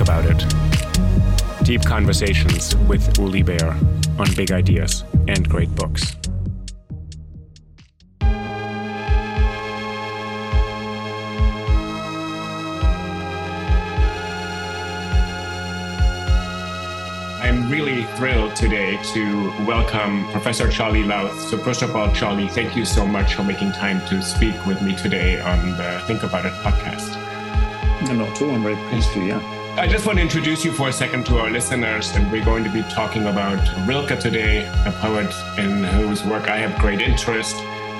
Think about it. Deep conversations with Uli Baer on big ideas and great books. I'm really thrilled today to welcome Professor Charlie Louth. So, first of all, Charlie, thank you so much for making time to speak with me today on the Think About It podcast. not at all. I'm very pleased to, yeah. I just want to introduce you for a second to our listeners, and we're going to be talking about Rilke today, a poet in whose work I have great interest.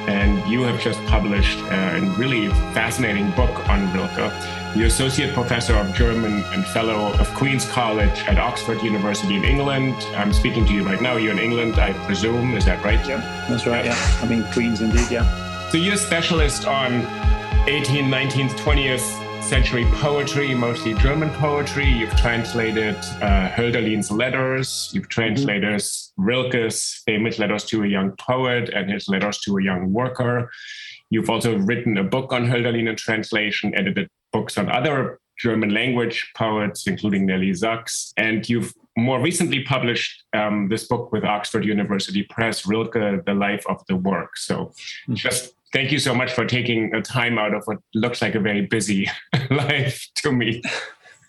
And you have just published a really fascinating book on Rilke. You're Associate Professor of German and Fellow of Queen's College at Oxford University in England. I'm speaking to you right now. You're in England, I presume. Is that right? Yeah, that's right. Yeah. I mean, Queen's indeed, yeah. So you're a specialist on 18th, 19th, 20th century poetry, mostly German poetry. You've translated uh, Hölderlin's letters. You've translated mm-hmm. Rilke's famous letters to a young poet and his letters to a young worker. You've also written a book on Hölderlin in translation, edited books on other German language poets, including Nelly Sachs. And you've more recently published um, this book with Oxford University Press, Rilke, The Life of the Work. So mm-hmm. just thank you so much for taking a time out of what looks like a very busy life to me.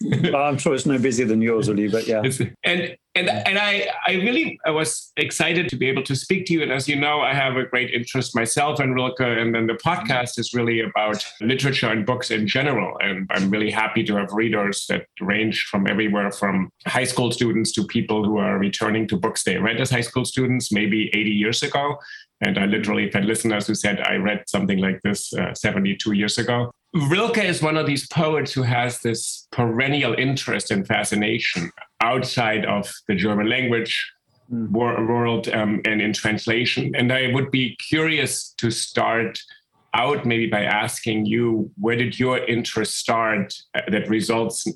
well, I'm sure it's no busier than yours, Uli, but yeah. and and and I I really I was excited to be able to speak to you. And as you know, I have a great interest myself in Rilke, and then the podcast is really about literature and books in general. And I'm really happy to have readers that range from everywhere from high school students to people who are returning to books they read as high school students maybe 80 years ago and I literally had listeners who said, I read something like this uh, 72 years ago. Rilke is one of these poets who has this perennial interest and fascination outside of the German language mm. world um, and in translation. And I would be curious to start out maybe by asking you, where did your interest start uh, that results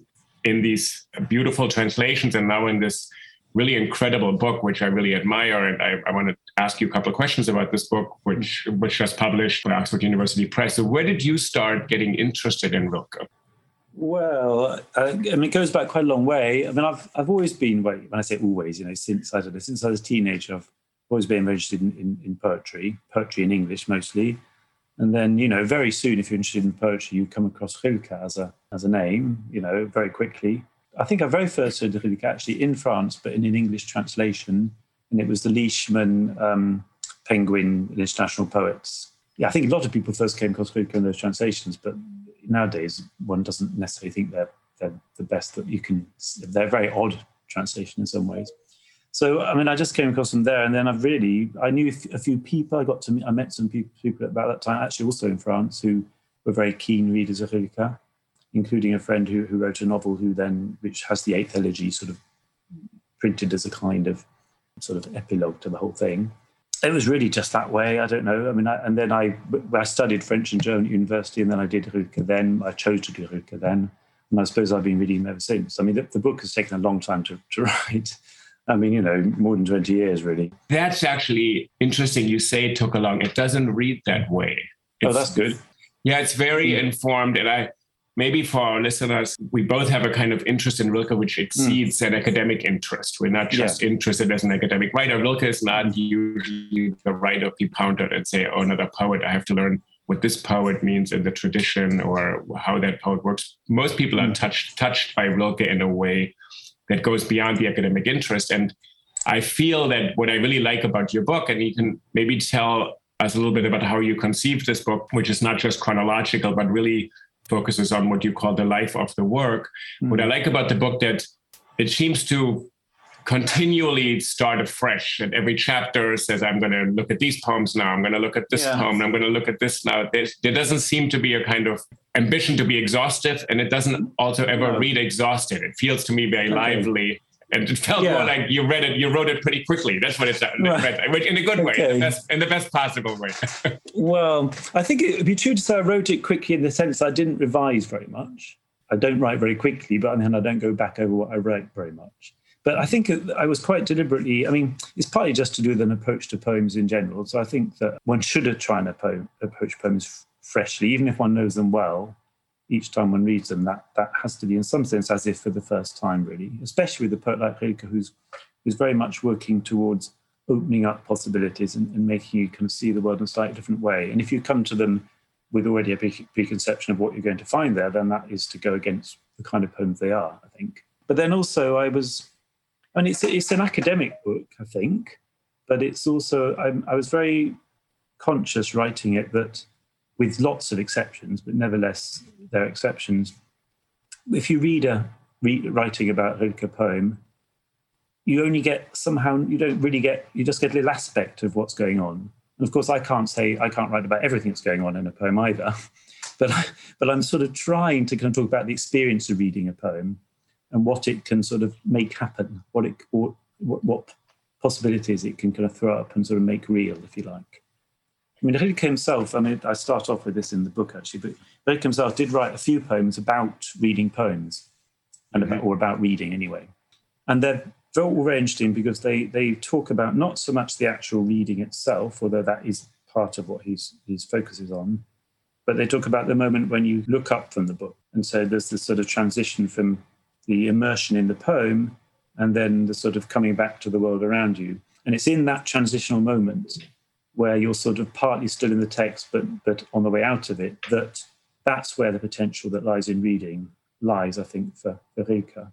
in these beautiful translations and now in this really incredible book, which I really admire. And I, I want to ask you a couple of questions about this book, which which was published by Oxford University Press. So, where did you start getting interested in Rilke? Well, uh, I mean, it goes back quite a long way. I mean, I've I've always been when I say always, you know, since I don't know, since I was a teenager, I've always been very interested in, in, in poetry, poetry in English mostly. And then, you know, very soon, if you're interested in poetry, you come across Rilke as a as a name, you know, very quickly. I think I very first heard Rilke actually in France, but in an English translation, and it was the Leishman um, Penguin International Poets. Yeah, I think a lot of people first came across Rilke in those translations, but nowadays one doesn't necessarily think they're they're the best that you can. They're very odd translation in some ways. So I mean, I just came across them there, and then I've really I knew a few people. I got to meet, I met some people about that time, actually also in France, who were very keen readers of Rilke including a friend who, who wrote a novel who then, which has the Eighth Elegy sort of printed as a kind of sort of epilogue to the whole thing. It was really just that way. I don't know. I mean, I, and then I, I studied French and German at university, and then I did Rilke. Then I chose to do Rilke then, and I suppose I've been reading ever since. I mean, the, the book has taken a long time to, to write. I mean, you know, more than 20 years, really. That's actually interesting. You say it took a long. It doesn't read that way. It's, oh, that's good. Yeah, it's very mm. informed. And I, maybe for our listeners, we both have a kind of interest in Rilke which exceeds mm. an academic interest. We're not just yeah. interested as an academic writer. Rilke is not usually the writer we pound out and say, oh, another poet, I have to learn what this poet means in the tradition or how that poet works. Most people mm. are touched touched by Rilke in a way that goes beyond the academic interest. And I feel that what I really like about your book, and you can maybe tell us a little bit about how you conceived this book, which is not just chronological, but really focuses on what you call the life of the work. Mm-hmm. What I like about the book that it seems to continually start afresh and every chapter says i'm going to look at these poems now i'm going to look at this yeah. poem i'm going to look at this now There's, there doesn't seem to be a kind of ambition to be exhaustive and it doesn't also ever no. read exhausted it feels to me very okay. lively and it felt yeah. more like you read it you wrote it pretty quickly that's what it sounded right. in a good way okay. in, the best, in the best possible way well i think it would be true to say i wrote it quickly in the sense i didn't revise very much i don't write very quickly but then i don't go back over what i wrote very much but I think I was quite deliberately, I mean, it's partly just to do with an approach to poems in general. So I think that one should try and approach poems freshly, even if one knows them well. Each time one reads them, that, that has to be, in some sense, as if for the first time, really, especially with a poet like Rilke, who's, who's very much working towards opening up possibilities and, and making you kind of see the world in a slightly different way. And if you come to them with already a preconception of what you're going to find there, then that is to go against the kind of poems they are, I think. But then also, I was and it's it's an academic book, I think, but it's also I'm, I was very conscious writing it that with lots of exceptions, but nevertheless there are exceptions. If you read a writing about Rilke poem, you only get somehow you don't really get you just get a little aspect of what's going on. And of course, I can't say I can't write about everything that's going on in a poem either, but but I'm sort of trying to kind of talk about the experience of reading a poem and what it can sort of make happen, what it what, what possibilities it can kind of throw up and sort of make real, if you like. I mean, Rilke himself, I mean, I start off with this in the book actually, but Rilke himself did write a few poems about reading poems, and mm-hmm. about, or about reading anyway. And they're, all very interesting because they, they talk about not so much the actual reading itself, although that is part of what he's, his focuses on, but they talk about the moment when you look up from the book. And so there's this sort of transition from the immersion in the poem and then the sort of coming back to the world around you. And it's in that transitional moment where you're sort of partly still in the text, but but on the way out of it, that that's where the potential that lies in reading lies, I think, for, for Rilke.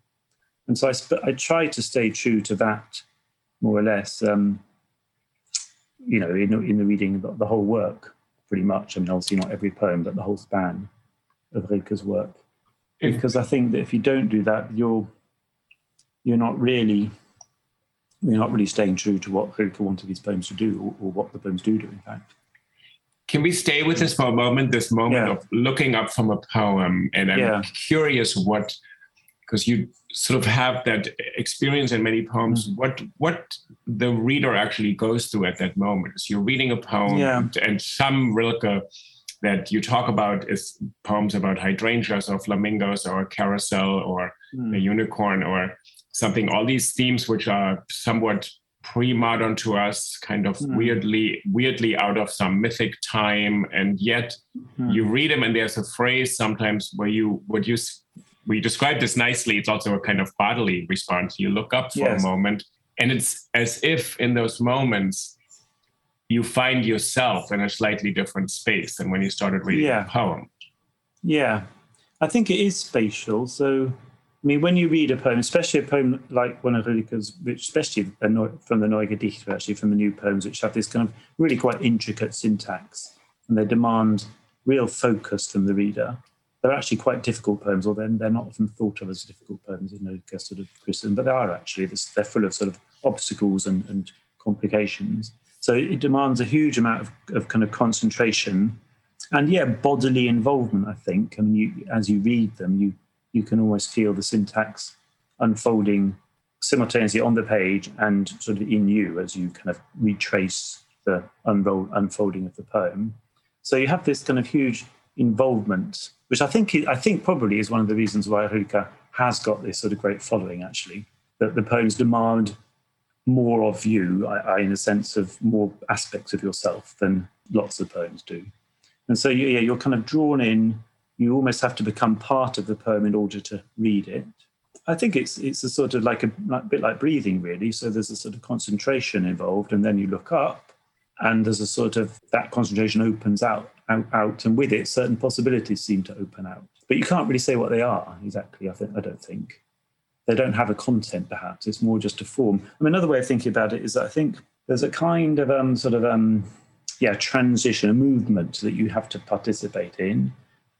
And so I, sp- I try to stay true to that, more or less, um, you know, in, in the reading the, the whole work, pretty much. I mean, obviously not every poem, but the whole span of Rilke's work because I think that if you don't do that, you're you're not really you're not really staying true to what Rilke wanted these poems to do, or, or, what the poems do do. In fact, can we stay with this for a moment? This moment yeah. of looking up from a poem, and I'm yeah. curious what because you sort of have that experience in many poems. Mm-hmm. What what the reader actually goes through at that moment? So you're reading a poem, yeah. and some Rilke that you talk about is poems about hydrangeas or flamingos or carousel or mm. a unicorn or something all these themes which are somewhat pre-modern to us kind of mm. weirdly weirdly out of some mythic time and yet mm. you read them and there's a phrase sometimes where you would use we describe this nicely it's also a kind of bodily response you look up for yes. a moment and it's as if in those moments you find yourself in a slightly different space than when you started reading yeah. a poem. Yeah, I think it is spatial. So, I mean, when you read a poem, especially a poem like one of Rilke's, which especially from the Neue Gedichte, actually from the new poems, which have this kind of really quite intricate syntax, and they demand real focus from the reader. They're actually quite difficult poems, or then they're not often thought of as difficult poems in Rilke sort of criticism, but they are actually. They're full of sort of obstacles and, and complications. So it demands a huge amount of, of kind of concentration and yeah, bodily involvement. I think. I mean, you, as you read them, you you can almost feel the syntax unfolding simultaneously on the page and sort of in you as you kind of retrace the unroll, unfolding of the poem. So you have this kind of huge involvement, which I think I think probably is one of the reasons why Rilke has got this sort of great following. Actually, that the poems demand more of you, I, I, in a sense of more aspects of yourself than lots of poems do. And so you, yeah, you're kind of drawn in. You almost have to become part of the poem in order to read it. I think it's it's a sort of like a like, bit like breathing, really. So there's a sort of concentration involved, and then you look up, and there's a sort of that concentration opens out, out, out, and with it, certain possibilities seem to open out. But you can't really say what they are exactly. I think I don't think they don't have a content. Perhaps it's more just a form. I mean, another way of thinking about it is that I think there's a kind of um, sort of um, yeah transition, a movement that you have to participate in,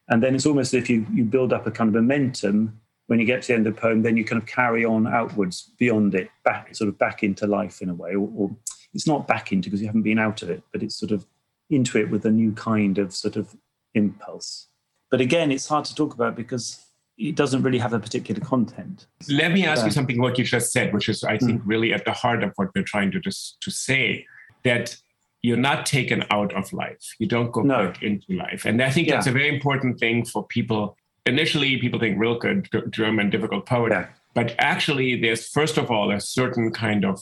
and then it's almost as if you you build up a kind of momentum when you get to the end of the poem, then you kind of carry on outwards beyond it, back sort of back into life in a way, or, or it's not back into because you haven't been out of it, but it's sort of into it with a new kind of sort of impulse. But again, it's hard to talk about because it doesn't really have a particular content. Let me ask you something what you just said, which is I think mm. really at the heart of what we're trying to just to say that you're not taken out of life. You don't go no. back into life. And I think yeah. that's a very important thing for people. Initially, people think Rilke, German difficult poet. Yeah. But actually, there's first of all a certain kind of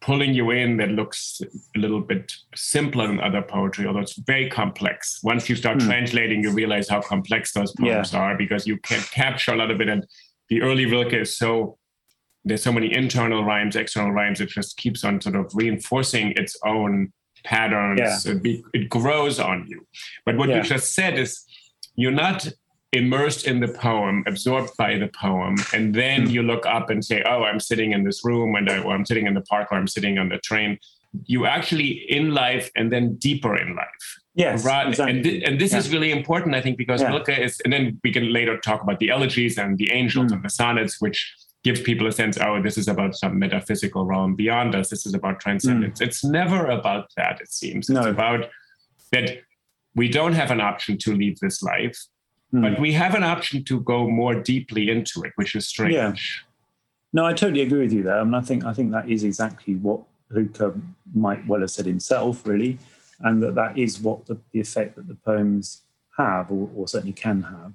pulling you in that looks a little bit simpler than other poetry, although it's very complex. Once you start mm. translating, you realize how complex those poems yeah. are because you can capture a lot of it. And the early Rilke is so there's so many internal rhymes, external rhymes. It just keeps on sort of reinforcing its own patterns. Yeah. It, be, it, grows on you. But what yeah. you just said is you're not immersed in the poem, absorbed by the poem, and then hmm. you look up and say, "Oh, I'm sitting in this room, and I, or I'm sitting in the park, or I'm sitting on the train." You actually in life, and then deeper in life. Yes, right. Exactly. And, th- and this yeah. is really important, I think, because. Rilke is, and then we can later talk about the elegies and the angels mm. and the sonnets, which gives people a sense, oh, this is about some metaphysical realm beyond us. This is about transcendence. Mm. It's never about that, it seems. no. It's about that we don't have an option to leave this life Mm. But we have an option to go more deeply into it, which is strange. Yeah. No, I totally agree with you there. I mean, I think I think that is exactly what Rilke might well have said himself, really, and that that is what the, the effect that the poems have, or, or, certainly can have.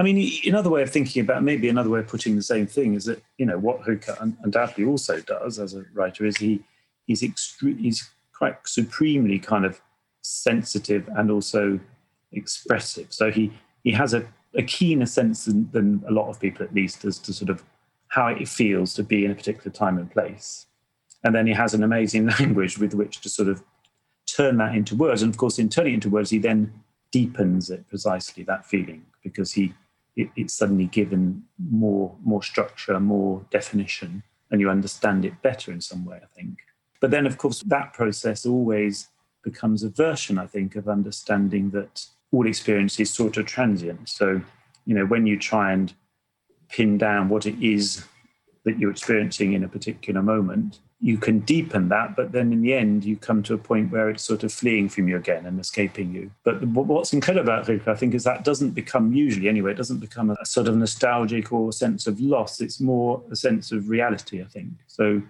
I mean, another way of thinking about maybe another way of putting the same thing is that you know what Rilke undoubtedly also does as a writer is he he's extre- he's quite supremely kind of sensitive and also expressive. So he he has a, a keener sense than, than a lot of people, at least, as to sort of how it feels to be in a particular time and place. And then he has an amazing language with which to sort of turn that into words. And of course, in turning it into words, he then deepens it precisely that feeling because he it, it's suddenly given more more structure, more definition, and you understand it better in some way. I think. But then, of course, that process always becomes a version, I think, of understanding that all experience is sort of transient. So, you know, when you try and pin down what it is that you're experiencing in a particular moment, you can deepen that, but then in the end, you come to a point where it's sort of fleeing from you again and escaping you. But what's incredible about Rilke, I think, is that doesn't become usually anyway, it doesn't become a sort of nostalgic or sense of loss. It's more a sense of reality, I think. So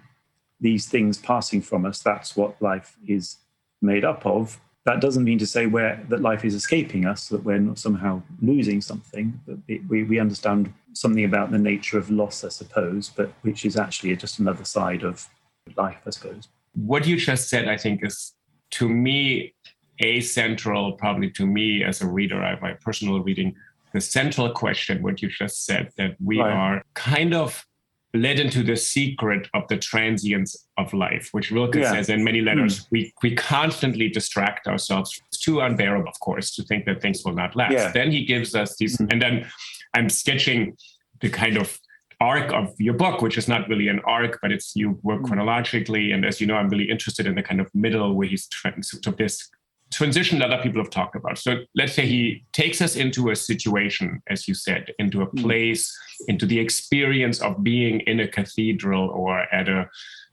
these things passing from us, that's what life is made up of that doesn't mean to say where that life is escaping us, that we're not somehow losing something. But it, we, we understand something about the nature of loss, I suppose, but which is actually just another side of life, I suppose. What you just said, I think, is to me a central, probably to me as a reader, I my personal reading, the central question, what you just said, that we right. are kind of led into the secret of the transience of life, which Rilke yeah. says in many letters. Mm. We we constantly distract ourselves. It's too unbearable, of course, to think that things will not last. Yeah. Then he gives us these, mm. and then I'm sketching the kind of arc of your book, which is not really an arc, but it's you work mm. chronologically. And as you know, I'm really interested in the kind of middle where he's to this transition that other people have talked about. So let's say he takes us into a situation, as you said, into a hmm. place, into the experience of being in a cathedral or at a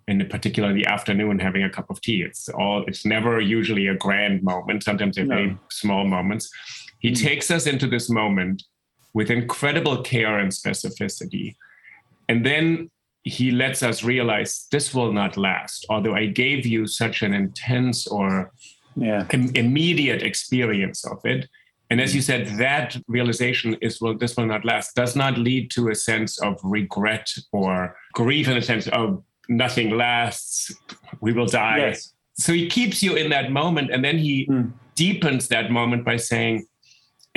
in particular the afternoon having a cup of tea. It's all it's never usually a grand moment. Sometimes they're no. very small moments. He mm. takes us into this moment with incredible care and specificity. And then he lets us realize this will not last. Although I gave you such an intense or yeah. Im- immediate experience of it. And as you said, that realization is, well, this will not last, does not lead to a sense of regret or grief in a sense of nothing lasts, we will die. Yes. So he keeps you in that moment and then he mm. deepens that moment by saying,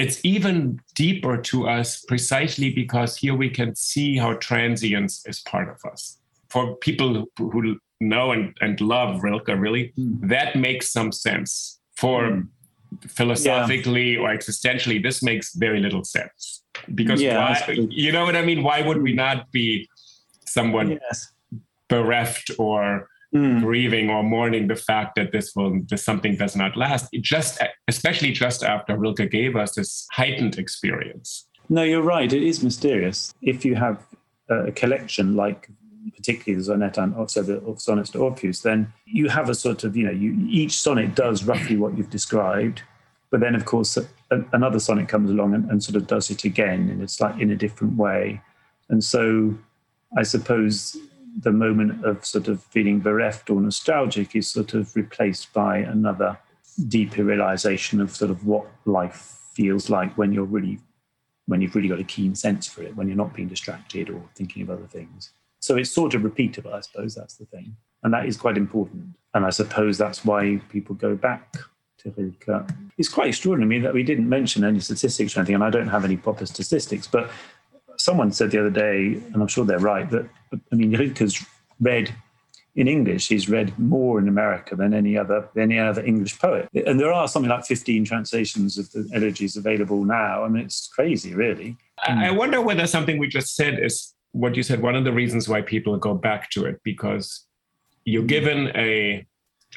it's even deeper to us precisely because here we can see how transience is part of us. For people who know and, and love Rilke, really, mm. that makes some sense. For mm. philosophically yeah. or existentially, this makes very little sense. Because yeah, why, you know what I mean? Why would we not be someone yes. bereft or mm. grieving or mourning the fact that this will this something does not last. It just especially just after rilke gave us this heightened experience. No you're right. It is mysterious. If you have a collection like particularly the sonnet and also the sonnets to orpheus then you have a sort of you know you, each sonnet does roughly what you've described but then of course a, another sonnet comes along and, and sort of does it again and it's like in a different way. And so i suppose the moment of sort of feeling bereft or nostalgic is sort of replaced by another deeper realization of sort of what life feels like when you're really when you've really got a keen sense for it when you're not being distracted or thinking of other things. So it's sort of repeatable i suppose that's the thing. And that is quite important. And i suppose that's why people go back to Rilke. It's quite extraordinary that we didn't mention any statistics or anything, and I don't have any proper statistics, but someone said the other day, and I'm sure they're right, that I mean Rilke's read in English. He's read more in America than any other any other English poet. And there are something like 15 translations of the elegies available now. I mean, it's crazy, really. I wonder whether something we just said is what you said. One of the reasons why people go back to it because you're given a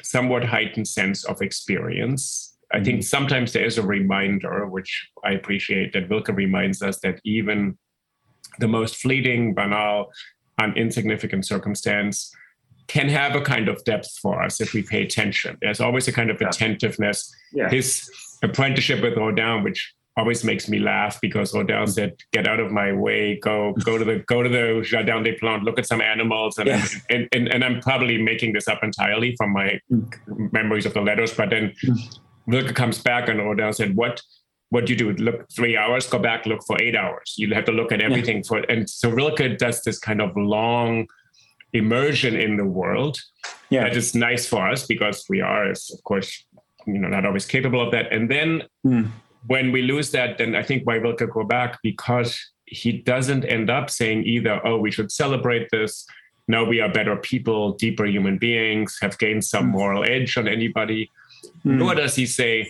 somewhat heightened sense of experience. I think mm-hmm. sometimes there is a reminder, which I appreciate, that Rilke reminds us that even the most fleeting, banal, and insignificant circumstance can have a kind of depth for us if we pay attention. There's always a kind of attentiveness. Yeah. His apprenticeship with Rodin, which always makes me laugh because Rodin said, "Get out of my way. Go, go to the go to the Jardin des Plantes. Look at some animals." And, yes. and, and, and I'm probably making this up entirely from my mm. memories of the letters. But then mm. Rilke comes back and Rodin said, "What what do you do? Look three hours, go back, look for eight hours. You have to look at everything yeah. for and so Rilke does this kind of long immersion in the world. Yeah. That is nice for us because we are, of course, you know, not always capable of that. And then mm. when we lose that, then I think why Rilke go back because he doesn't end up saying either, oh, we should celebrate this. No, we are better people, deeper human beings, have gained some mm. moral edge on anybody. Mm. Nor does he say,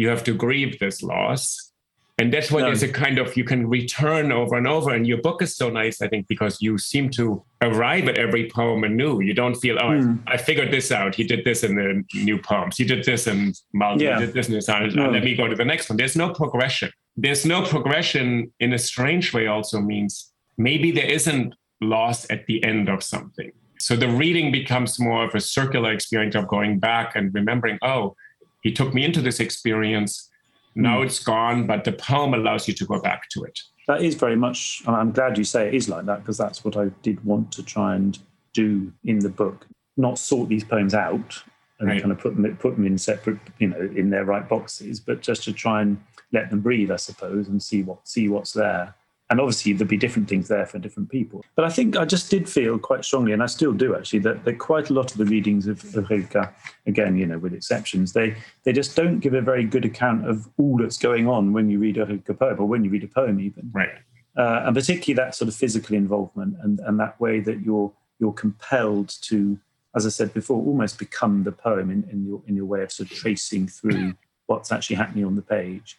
you have to grieve this loss. And that's what what is a kind of you can return over and over. And your book is so nice i think because you seem to arrive at every poem anew. You don't feel oh mm. I, I, figured this out. He did this in the new poems. He did this in Malte yeah. he did this in the sound no. let me go to the next one. There's no progression. There's no progression in a strange way also means maybe there isn't loss at the end of something. So the reading becomes more of a circular experience of going back and remembering oh he took me into this experience. Now mm. it's gone, but the poem allows you to go back to it. That is very much, I'm glad you say it is like that because that's what I did want to try and do in the book. Not sort these poems out and right. kind of put them put them in separate, you know, in their right boxes, but just to try and let them breathe, I suppose, and see what see what's there and obviously there'll be different things there for different people. But I think I just did feel quite strongly, and I still do actually, that, that quite a lot of the readings of, of Rilke, again, you know, with exceptions, they they just don't give a very good account of all that's going on when you read a Rilke poem or when you read a poem even. Right. Uh, and particularly that sort of physical involvement and, and that way that you're you're compelled to, as I said before, almost become the poem in, in your in your way of sort of tracing through what's actually happening on the page.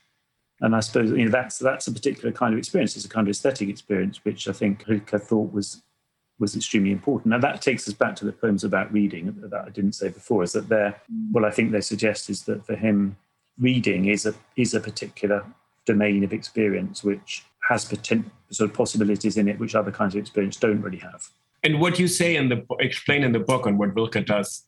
And I suppose you know that's that's a particular kind of experience. It's a kind of aesthetic experience, which I think Rilke thought was was extremely important. And that takes us back to the poems about reading that I didn't say before. Is that there? What I think they suggest is that for him, reading is a is a particular domain of experience which has potent, sort of possibilities in it which other kinds of experience don't really have. and what you say in the explain in the book on what Rilke does,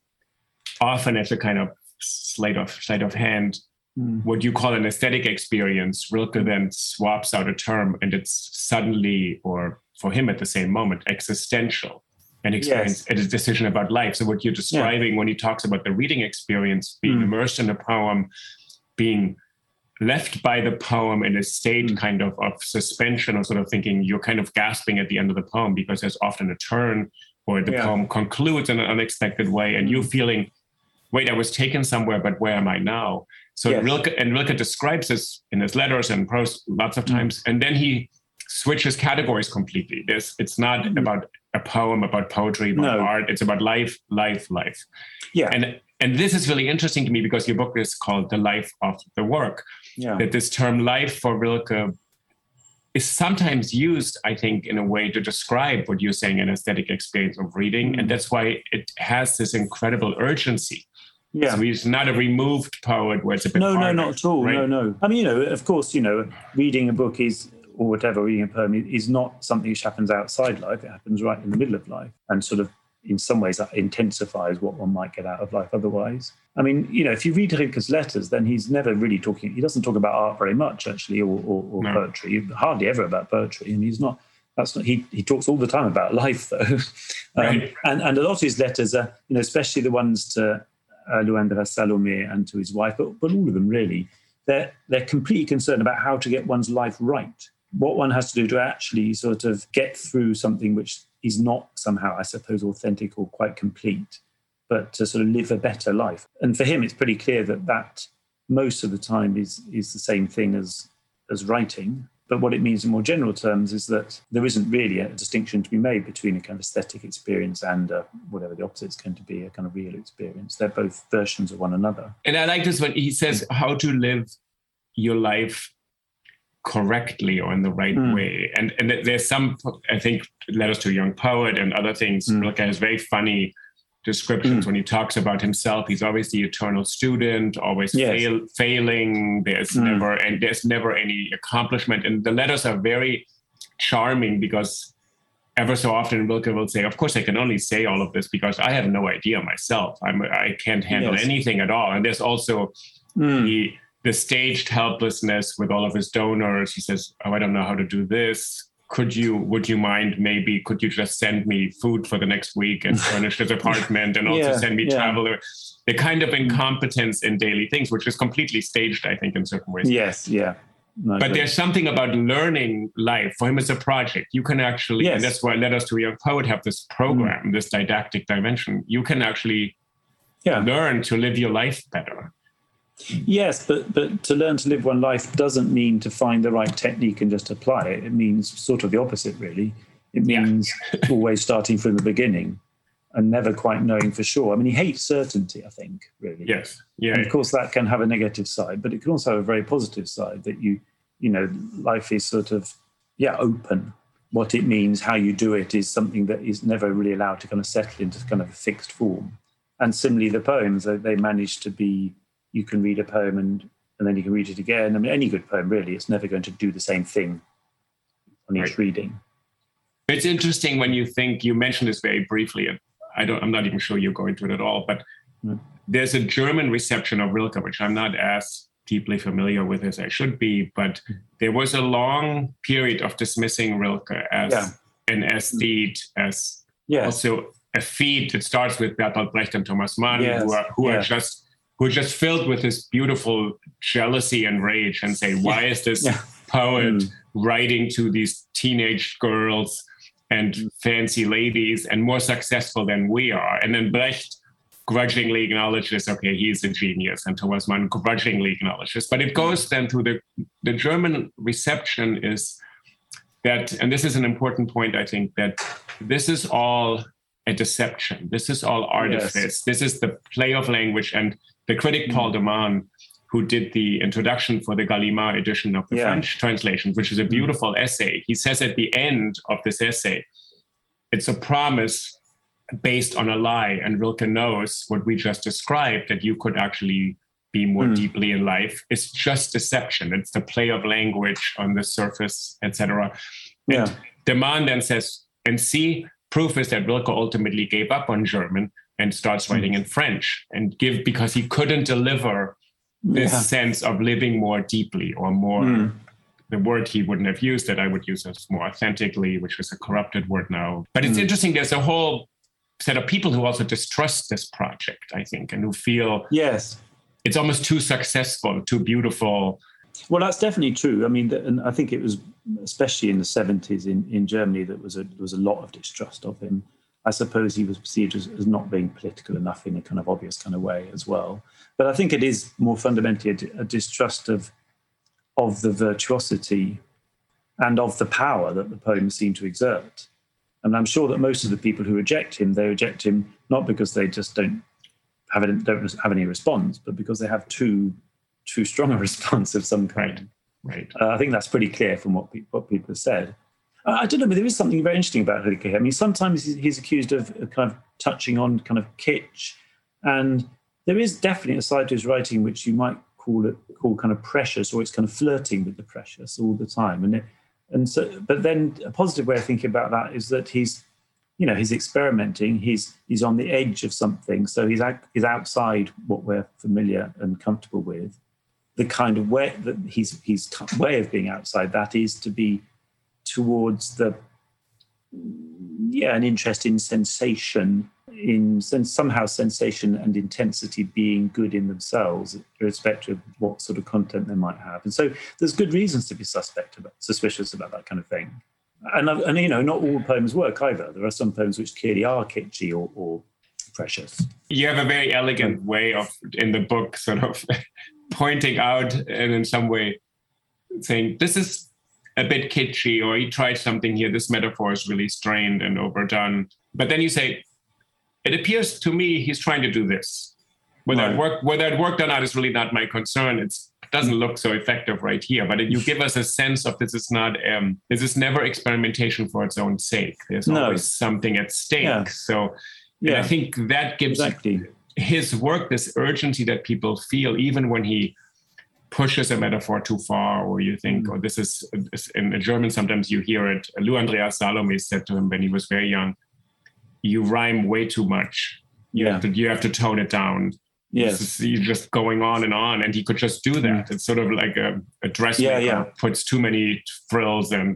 often as a kind of sleight of sleight of hand, mm. what you call an aesthetic experience, Rilke then swaps out a term, and it's suddenly, or for him at the same moment, existential. and experience, yes. a decision about life. So what you're describing yeah. when he talks about the reading experience, being mm. immersed in a poem, being left by the poem in a state mm. kind of of suspension or sort of thinking you're kind of gasping at the end of the poem because there's often a turn or the yeah. poem concludes in an unexpected way and you hmm. feeling wait i was taken somewhere but where am i now so yes. Rilke, and Rilke describes this in his letters and prose lots of hmm. times mm. and then he switches categories completely this it's not mm. about a poem about poetry about no. art it's about life life life yeah and and this is really interesting to me because your book is called the life of the work yeah. that this term life for Rilke is sometimes used, I think, in a way to describe what you're saying an aesthetic experience of reading. Mm-hmm. And that's why it has this incredible urgency. Yeah. So he's not a removed poet where it's a bit. No, harder, no, not at all. Right? No, no. I mean, you know, of course, you know, reading a book is, or whatever, reading a poem is not something which happens outside life. It happens right in the middle of life and sort of in some ways that intensifies what one might get out of life otherwise. I mean, you know, if you read Rilke's letters, then he's never really talking, he doesn't talk about art very much, actually, or, or, or no. poetry, hardly ever about poetry. And he's not, that's not, he, he talks all the time about life, though. um, right. and, and a lot of his letters are, you know, especially the ones to uh, Lou Andreas-Salomé and to his wife, but, but all of them really, they're, they're completely concerned about how to get one's life right. What one has to do to actually sort of get through something which is not somehow, I suppose, authentic or quite complete, but to sort of live a better life. And for him, it's pretty clear that that most of the time is is the same thing as as writing. But what it means in more general terms is that there isn't really a distinction to be made between a kind of aesthetic experience and uh, whatever the opposite is going to be, a kind of real experience. They're both versions of one another. And I like this when he says how to live your life correctly or in the right mm. way. And and there's some I think letters to a young poet and other things. Mm. Rilke has very funny descriptions mm. when he talks about himself. He's always the eternal student, always yes. fail, failing. There's mm. never and there's never any accomplishment. And the letters are very charming because ever so often Rilke will say, "Of course, I can only say all of this because I have no idea myself. I'm I can't handle yes. anything at all." And there's also mm. the the staged helplessness with all of his donors. He says, "Oh, I don't know how to do this. Could you? Would you mind? Maybe could you just send me food for the next week and furnish his apartment and also yeah, send me yeah. travel?" The kind of incompetence in daily things, which is completely staged, I think, in certain ways. Yes, yeah. No, but there's something about learning life. For him, it's a project. You can actually, yes. and that's why Letters to a Young Poet have this program, mm. this didactic dimension. You can actually yeah. learn to live your life better. Yes, but but to learn to live one life doesn't mean to find the right technique and just apply it. It means sort of the opposite, really. It means yeah. always starting from the beginning and never quite knowing for sure. I mean, he hates certainty. I think really. Yes. Yeah. And of course, that can have a negative side, but it can also have a very positive side that you, you know, life is sort of yeah open. What it means, how you do it, is something that is never really allowed to kind of settle into kind of a fixed form. And similarly, the poems they manage to be you can read a poem and and then you can read it again. I mean, any good poem really, it's never going to do the same thing on each right. reading. It's interesting when you think you mentioned this very briefly, and I don't, I'm not even sure you're going to it at all. But mm. there's a German reception of Rilke, which I'm not as deeply familiar with as I should be. But hmm. there was a long period of dismissing Rilke as yeah. an aesthete, as yes. also a feat. It starts with Bertolt Brecht and Thomas Mann, yes. who are who yeah. are just who are just filled with this beautiful jealousy and rage and say, why is this yeah. poet mm. writing to these teenage girls and mm. fancy ladies and more successful than we are? And then Brecht grudgingly acknowledges, okay, he's a genius, and Thomas Mann grudgingly acknowledges. But it goes then to the the German reception is that, and this is an important point, I think, that this is all a deception. This is all artifice. Yes. This is the play of language and the critic Paul mm. de Man, who did the introduction for the Gallimard edition of the yeah. French translation, which is a mm. beautiful essay, he says at the end of this essay, it's a promise based on a lie. And Rilke knows what we just described that you could actually be more mm. deeply in life. It's just deception. It's the play of language on the surface, etc. Yeah. And de Man then says, and see, proof is that Rilke ultimately gave up on German and starts writing in French and give because he couldn't deliver this Yeah. sense of living more deeply or more Mm. the word he wouldn't have used that I would use as more authentically, which is a corrupted word now. But it's Mm. interesting, there's a whole set of people who also distrust this project, I think, and who feel Yes. it's almost too successful, too beautiful. Well, that's definitely true. I mean, and I think it was especially in the seventies in, in Germany that was a there was a lot of distrust of him. I suppose he was perceived as, as not being political enough in a kind of obvious kind of way as well. But I think it is more fundamentally a, a distrust of of the virtuosity and of the power that the poems seem to exert. And I'm sure that most of the people who reject him, they reject him not because they just don't have any, don't have any response, but because they have too too strong a response of some kind. Right. Uh, I think that's pretty clear from what, pe- what people have said. I don't know, but there is something very interesting about Rilke. I mean, sometimes he's, he's accused of kind of touching on kind of kitsch, and there is definitely a side to his writing which you might call it call kind of precious, or it's kind of flirting with the precious all the time. And it, and so, but then a positive way of thinking about that is that he's, you know, he's experimenting. He's he's on the edge of something, so he's out, he's outside what we're familiar and comfortable with the kind of way that he's his way of being outside that is to be towards the yeah an interest in sensation in somehow sensation and intensity being good in themselves irrespective of what sort of content they might have. And so there's good reasons to be suspect about suspicious about that kind of thing. And, and you know not all poems work either. There are some poems which clearly are kitschy or, or precious. You have a very elegant way of, in the book, sort of pointing out and in some way saying, this is a bit kitschy, or he tried something here. This metaphor is really strained and overdone. But then you say, it appears to me he's trying to do this. Whether, Right. it, work, whether it worked or not is really not my concern. It's, it doesn't look so effective right here. But you give us a sense of this is not, um, this is never experimentation for its own sake. There's No. always something at stake. Yeah. So and I think that gives exactly his work this urgency that people feel even when he pushes a metaphor too far or you think oh this is in german sometimes you hear it lou andreas salome said to him when he was very young you rhyme way too much you, Yeah. have, to, you have to tone it down yes is- you're just going on and on and he could just do that it's sort of like a, a dressmaker Yeah, yeah. puts too many frills and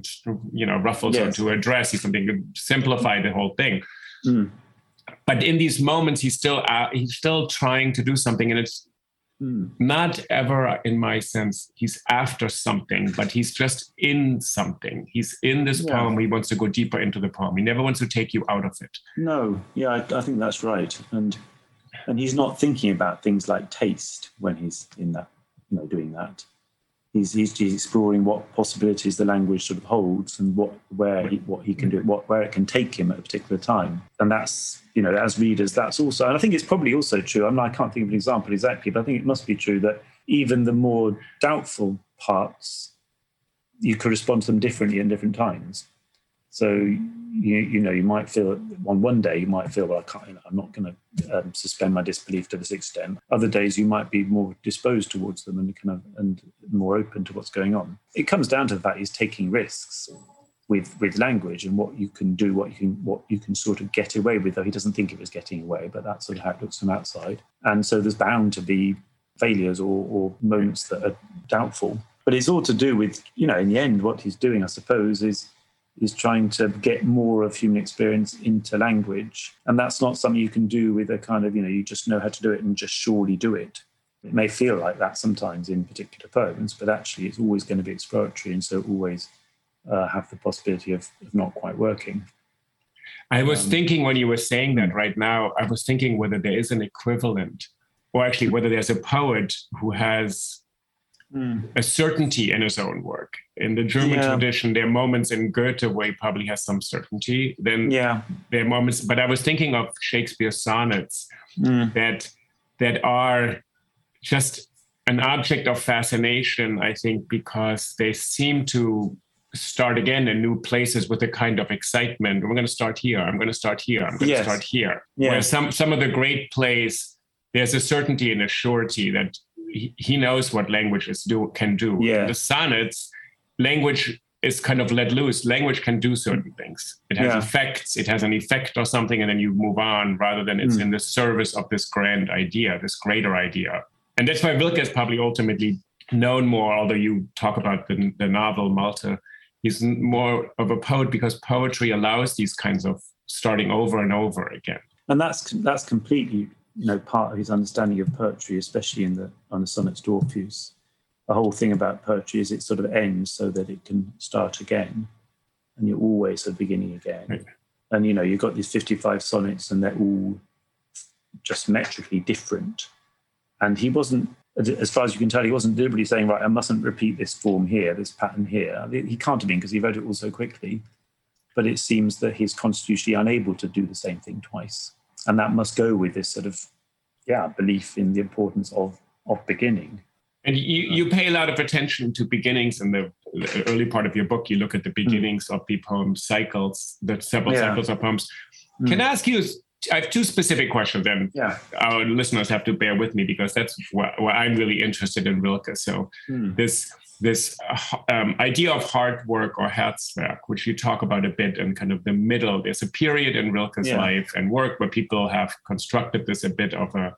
you know ruffles Yes. onto a dress he's something to simplify the whole thing Mm. but in these moments he's still uh, he's still trying to do something and it's Mm. not ever in my sense he's after something but he's just in something he's in this Yeah. poem he wants to go deeper into the poem he never wants to take you out of it No, yeah, I, I think that's right, and and he's not thinking about things like taste when he's in that, you know, doing that. He's he's, exploring what possibilities the language sort of holds and what where he, what he can do, what where it can take him at a particular time, and that's you know as readers that's also, and I think it's probably also true. I mean, I can't think of an example exactly, but I think it must be true that even the more doubtful parts, you could respond to them differently at different times. So you you know you might feel on one day you might feel well I can't you know, I'm not going to um, suspend my disbelief to this extent. Other days you might be more disposed towards them and kind of and more open to what's going on. It comes down to the fact he's taking risks with with language and what you can do, what you can what you can sort of get away with. Though he doesn't think it was getting away, but that's sort of how it looks from outside. And so there's bound to be failures or, or moments that are doubtful. But it's all to do with you know in the end what he's doing, I suppose, is is trying to get more of human experience into language. And that's not something you can do with a kind of, you know, you just know how to do it and just surely do it. It may feel like that sometimes in particular poems, but actually it's always going to be exploratory and so always uh, have the possibility of, of not quite working. i was Um, thinking when you were saying that right now i was thinking whether there is an equivalent or actually whether there's a poet who has a certainty in his own work in the german Yeah. tradition there are moments in goethe where he probably has some certainty then Yeah. there are moments but i was thinking of shakespeare's sonnets Mm. that that are just an object of fascination i think because they seem to start again in new places with a kind of excitement we're going to start here i'm going to start here i'm going Yes. to start here Yeah. where some some of the great plays there's a certainty and a surety that he, knows what language is do can do Yeah. the sonnets language is kind of let loose. Language can do certain things. It has Yeah. effects. It has an effect or something, and then you move on, rather than it's Mm. in the service of this grand idea, this greater idea. And that's why Rilke is probably ultimately known more. Although you talk about the, the novel Malte, he's more of a poet because poetry allows these kinds of starting over and over again. and that's that's completely you know part of his understanding of poetry, especially in the on the sonnets d'Orpheus. The whole thing about poetry is it sort of ends so that it can start again, and you're always at the beginning again. Right. And you know you've got these 55 sonnets, and they're all just metrically different. And he wasn't, as far as you can tell, he wasn't deliberately saying, right, I mustn't repeat this form here, this pattern here. He can't have been because he wrote it all so quickly. But it seems that he's constitutionally unable to do the same thing twice and that must go with this sort of yeah belief in the importance of of beginning And you, you pay a lot of attention to beginnings in the early part of your book. You look at the hmm. beginnings of the poem cycles, the several Yeah. cycles of poems. Hmm. Can I ask you? I have two specific questions, and yeah our listeners have to bear with me because that's what, what I'm really interested in Rilke. So Hmm. this this uh, um, idea of hard work or Herzwerk, which you talk about a bit in kind of the middle. There's a period in Rilke's Yeah. life and work where people have constructed this a bit of a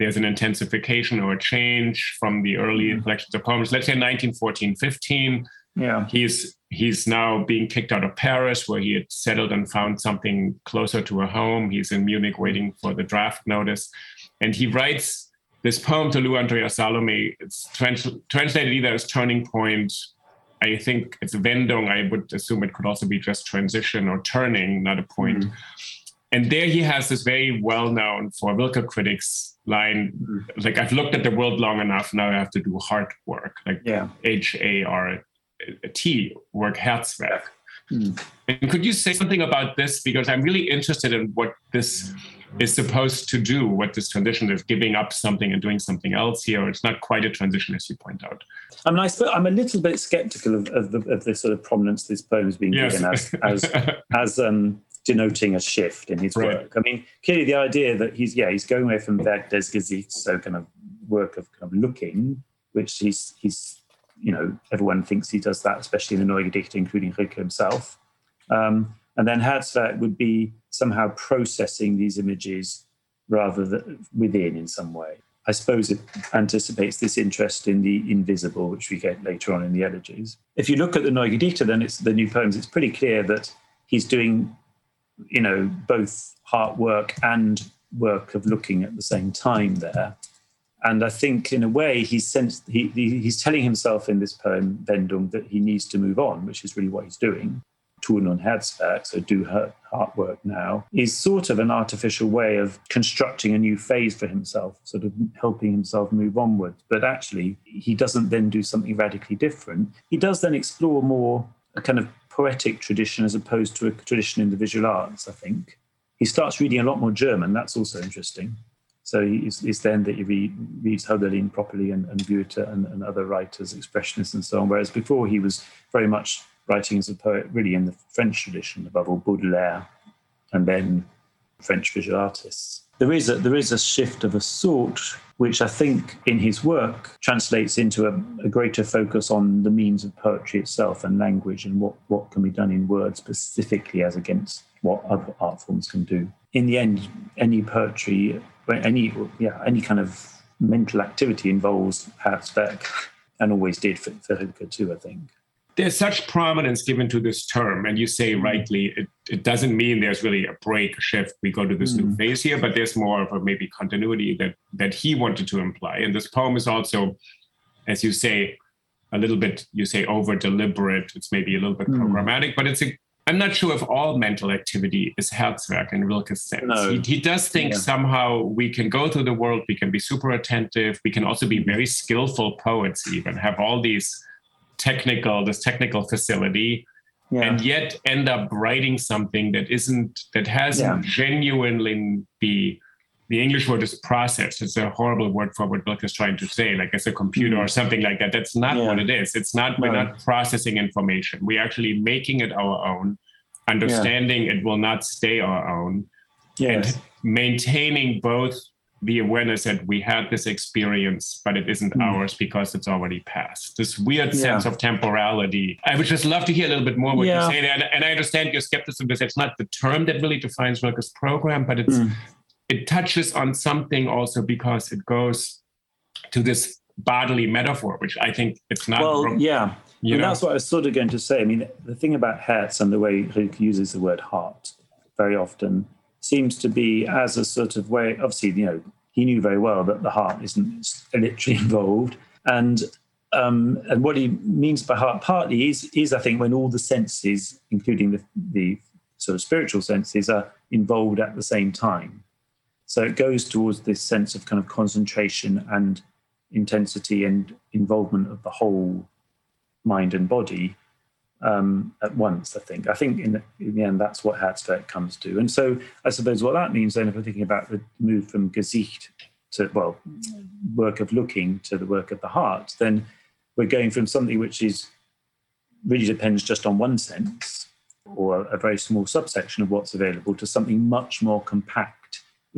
there's an intensification or a change from the early Mhm. collections of poems. Let's say 1914, 15 yeah he's he's now being kicked out of Paris, where he had settled and found something closer to a home. He's in Munich waiting for the draft notice, and he writes this poem to Lou Andreas-Salomé. It's trans- translated either as turning point. I think it's Wendung. I would assume it could also be just transition or turning, not a point. Mm-hmm. And there he has this very well known for Rilke critics line mm-hmm. like, I've looked at the world long enough, now I have to do hard work. Like, yeah H A R T work Herzwerk. Hmm. And could you say something about this? Because I'm really interested in what this is supposed to do, what this transition is giving up something and doing something else here. It's not quite a transition, as you point out. I mean, I suppose I'm a little bit skeptical of, of, the, of the sort of prominence this poem is being Yes. given as as as um, denoting a shift in his Right. work. I mean, clearly the idea that he's yeah he's going away from Werk des Gesichts, so kind of work of kind of looking, which he's he's you know everyone thinks he does that, especially in the Neue Gedichte, including Rilke himself. Um, and then Herzwerk would be somehow processing these images rather than within in some way. I suppose it anticipates this interest in the invisible, which we get later on in the elegies. If you look at the Neue Gedichte, then it's the new poems. It's pretty clear that he's doing, you know, both heart work and work of looking at the same time there. And I think, in a way, he's sensed, he, he, he's telling himself in this poem, Wendung, that he needs to move on, which is really what he's doing. Tun und Herzwerk, so do her heart work now, is sort of an artificial way of constructing a new phase for himself, sort of helping himself move onward. But actually, he doesn't then do something radically different. He does then explore more a kind of poetic tradition as opposed to a tradition in the visual arts, I think. He starts reading a lot more German. That's also interesting. So it's, it's then that he read, reads Hölderlin properly and, and Goethe and, and other writers, expressionists and so on. Whereas before he was very much writing as a poet really in the French tradition, above all Baudelaire and then French visual artists. There is a, there is a shift of a sort, which I think in his work translates into a, a greater focus on the means of poetry itself and language and what, what can be done in words specifically as against what other art forms can do. In the end, any poetry, any yeah, any kind of mental activity involves Herzwerk, and always did for, for Hooker too, I think. There's such prominence given to this term, and you say mm. rightly, it, it doesn't mean there's really a break, a shift. We go to this new mm. phase here, but there's more of a maybe continuity that that he wanted to imply. And this poem is also, as you say, a little bit, you say over deliberate. It's maybe a little bit mm. programmatic, but it's a I'm not sure if all mental activity is Herzwerk in Rilke's sense. No. He, he does think Yeah. somehow we can go through the world, we can be super attentive, we can also be mm-hmm. very skillful poets, even have all these technical, this technical facility, Yeah. and yet end up writing something that isn't, that hasn't genuinely be, the English word is process. It's a horrible word for what Rilke is trying to say, like it's a computer or something like that. That's not Mm. Yeah. what it is. It's not, we're No. not processing information. We're actually making it our own, understanding it will not stay our own, yes. and maintaining both the awareness that we had this experience, but it isn't mm. ours because it's already past. This weird yeah. sense of temporality. I would just love to hear a little bit more what yeah. you say. And, and, I understand your skepticism because it's not the term that really defines Rilke's program, but it's mm. It touches on something also because it goes to this bodily metaphor, which I think it's not. Well, wrong, yeah. You and know? that's what I was sort of going to say. I mean, the thing about Herz and the way he uses the word heart very often seems to be as a sort of way. Obviously, you know, he knew very well that the heart isn't literally involved, and um, and what he means by heart partly is is I think when all the senses, including the the sort of spiritual senses, are involved at the same time. So it goes towards this sense of kind of concentration and intensity and involvement of the whole mind and body um, at once. I think. I think in the, in the end, that's what Herzwerk comes to. And so, I suppose what that means then, if we're thinking about the move from Gesicht to well, work of looking to the work of the heart, then we're going from something which is really depends just on one sense or a very small subsection of what's available to something much more compact,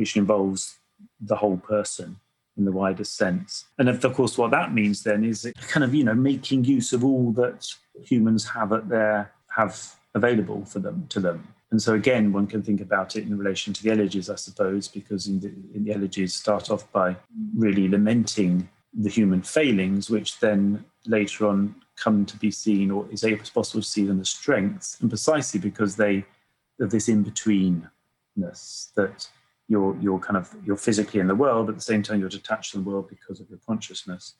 which involves the whole person in the widest sense. And of course, what that means then is kind of you know making use of all that humans have at their have available for them to them. And so again, one can think about it in relation to the elegies, I suppose, because in the, in the elegies start off by really lamenting the human failings, which then later on come to be seen or is able possible to see them as strengths, and precisely because they of this in-betweenness that you're you're kind of you're physically in the world, but at the same time you're detached from the world because of your consciousness,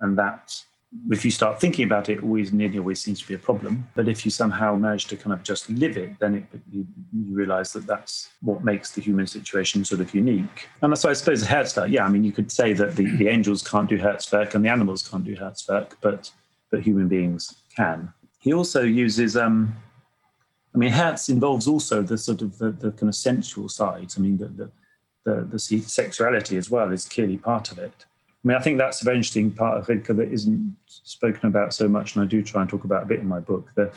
and that if you start thinking about it, always nearly always seems to be a problem. But if you somehow manage to kind of just live it, then it, you, you realize that that's what makes the human situation sort of unique. And so I suppose the Herzwerk, yeah, I mean, you could say that the, the angels can't do Herzwerk and the animals can't do Herzwerk, but but human beings can. He also uses um, I mean, Herz involves also the sort of the, the kind of sensual sides. I mean, the, the, the, the sexuality as well is clearly part of it. I mean, I think that's a very interesting part of Rilke that isn't spoken about so much, and I do try and talk about a bit in my book. The,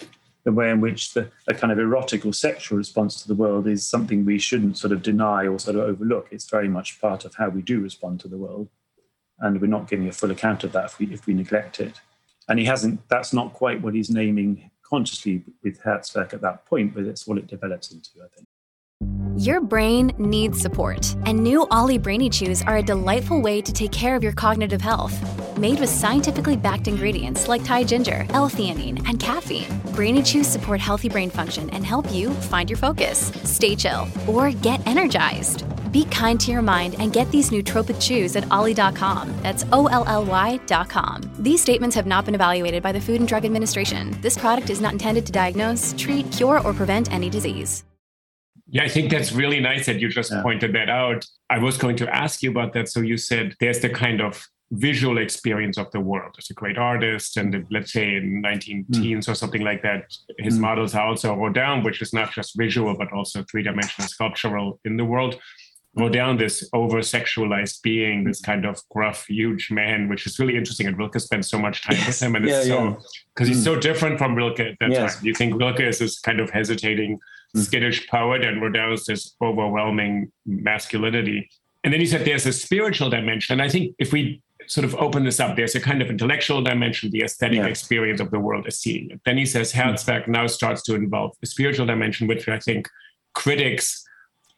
the way in which the a kind of erotic or sexual response to the world is something we shouldn't sort of deny or sort of overlook. It's very much part of how we do respond to the world, and we're not giving a full account of that if we if we neglect it. And he hasn't. That's not quite what he's naming consciously with Herzwerk at that point, but it's what it develops into, I think. Your brain needs support, and new OLLY Brainy Chews are a delightful way to take care of your cognitive health. Made with scientifically backed ingredients like Thai ginger, L-theanine, and caffeine, Brainy Chews support healthy brain function and help you find your focus, stay chill, or get energized. Be kind to your mind and get these nootropic chews at olly.com. That's O L L Y.com. These statements have not been evaluated by the Food and Drug Administration. This product is not intended to diagnose, treat, cure, or prevent any disease. Yeah, I think that's really nice that you just yeah. pointed that out. I was going to ask you about that. So you said there's the kind of visual experience of the world as a great artist and let's say in 19 mm. teens or something like that his mm. models are also Rodin which is not just visual but also three-dimensional sculptural in the world Rodin, this over sexualized being, this kind of gruff, huge man, which is really interesting. And Rilke spends so much time with him. And it's so, because yeah. he's mm. so different from Rilke at that yes. time. You think Rilke is this kind of hesitating, mm. skittish poet, and Rodin is this overwhelming masculinity. And then he said there's a spiritual dimension. And I think if we sort of open this up, there's a kind of intellectual dimension, the aesthetic yeah. experience of the world as seeing it. Then he says Herzwerk mm. now starts to involve the spiritual dimension, which I think critics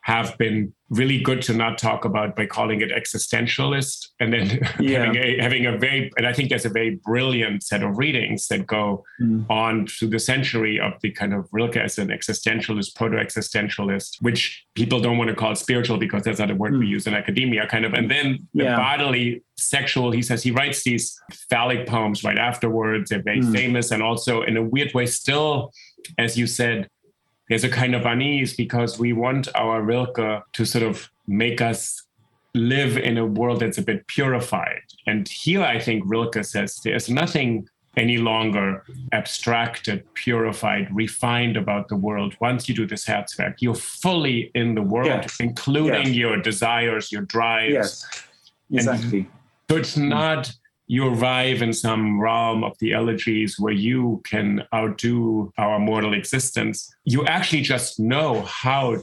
have been really good to not talk about by calling it existentialist and then yeah. having a having a very and I think there's a very brilliant set of readings that go mm. on through the century of the kind of Rilke as an existentialist, proto-existentialist, which people don't want to call spiritual because that's not a word mm. we use in academia, kind of. And then the yeah. bodily sexual, he says he writes these phallic poems right afterwards. They're very mm. famous and also in a weird way still, as you said, there's a kind of unease because we want our Rilke to sort of make us live in a world that's a bit purified. And here I think Rilke says there's nothing any longer abstracted, purified, refined about the world. Once you do this Herzwerk, you're fully in the world, yes. including yes. your desires, your drives. Yes, exactly. And so it's not you arrive in some realm of the elegies where you can outdo our mortal existence. You actually just know how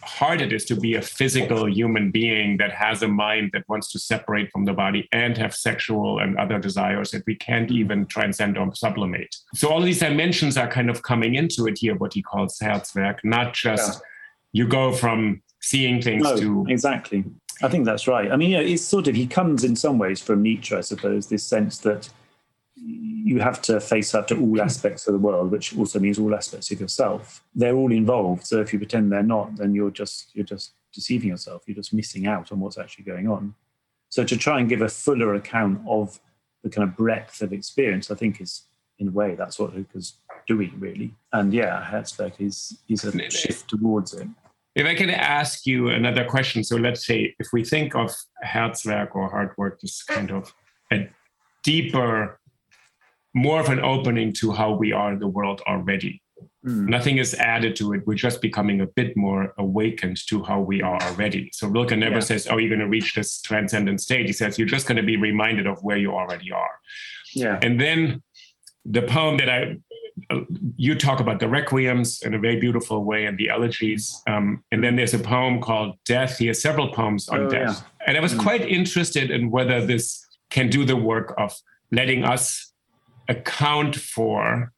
hard it is to be a physical human being that has a mind that wants to separate from the body and have sexual and other desires that we can't even transcend or sublimate. So all these dimensions are kind of coming into it here, what he calls Herzwerk, not just yeah. you go from seeing things no, to exactly. I think that's right. I mean, yeah, it's sort of he comes in some ways from Nietzsche, I suppose, this sense that you have to face up to all aspects of the world, which also means all aspects of yourself. They're all involved. So if you pretend they're not, then you're just you're just deceiving yourself. You're just missing out on what's actually going on. So to try and give a fuller account of the kind of breadth of experience, I think is in a way that's what Rilke's doing really. And yeah, Herzwerk is is a shift towards it. If I can ask you another question, so let's say if we think of Herzwerk or hard work as kind of a deeper more of an opening to how we are in the world already. Mm. Nothing is added to it. We're just becoming a bit more awakened to how we are already. So Rilke never yeah. says, "Oh, you're going to reach this transcendent state." He says, "You're just going to be reminded of where you already are." Yeah. And then the poem that I you talk about the requiems in a very beautiful way and the elegies. Um, and then there's a poem called Death. He has several poems on oh, death. Yeah. And I was mm. quite interested in whether this can do the work of letting us account for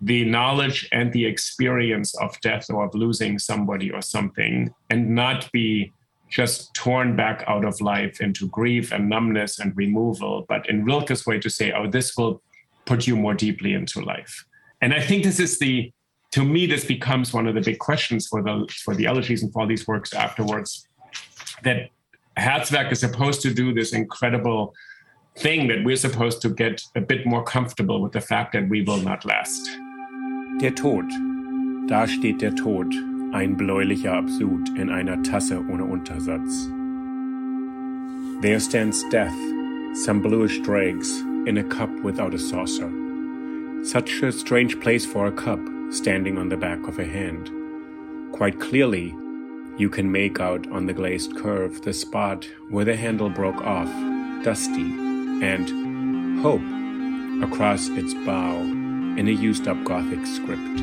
the knowledge and the experience of death or of losing somebody or something and not be just torn back out of life into grief and numbness and removal, but in Rilke's way to say, oh, this will put you more deeply into life. And I think this is the, to me, this becomes one of the big questions for the for the elegies and for all these works afterwards. That Herzwerk is supposed to do this incredible thing that we're supposed to get a bit more comfortable with the fact that we will not last. Der Tod. Da steht der Tod, ein bläulicher Absud in einer Tasse ohne Untersatz. There stands death, some bluish dregs, in a cup without a saucer. Such a strange place for a cup, standing on the back of a hand. Quite clearly, you can make out on the glazed curve the spot where the handle broke off, dusty and Hope across its bow in a used up Gothic script.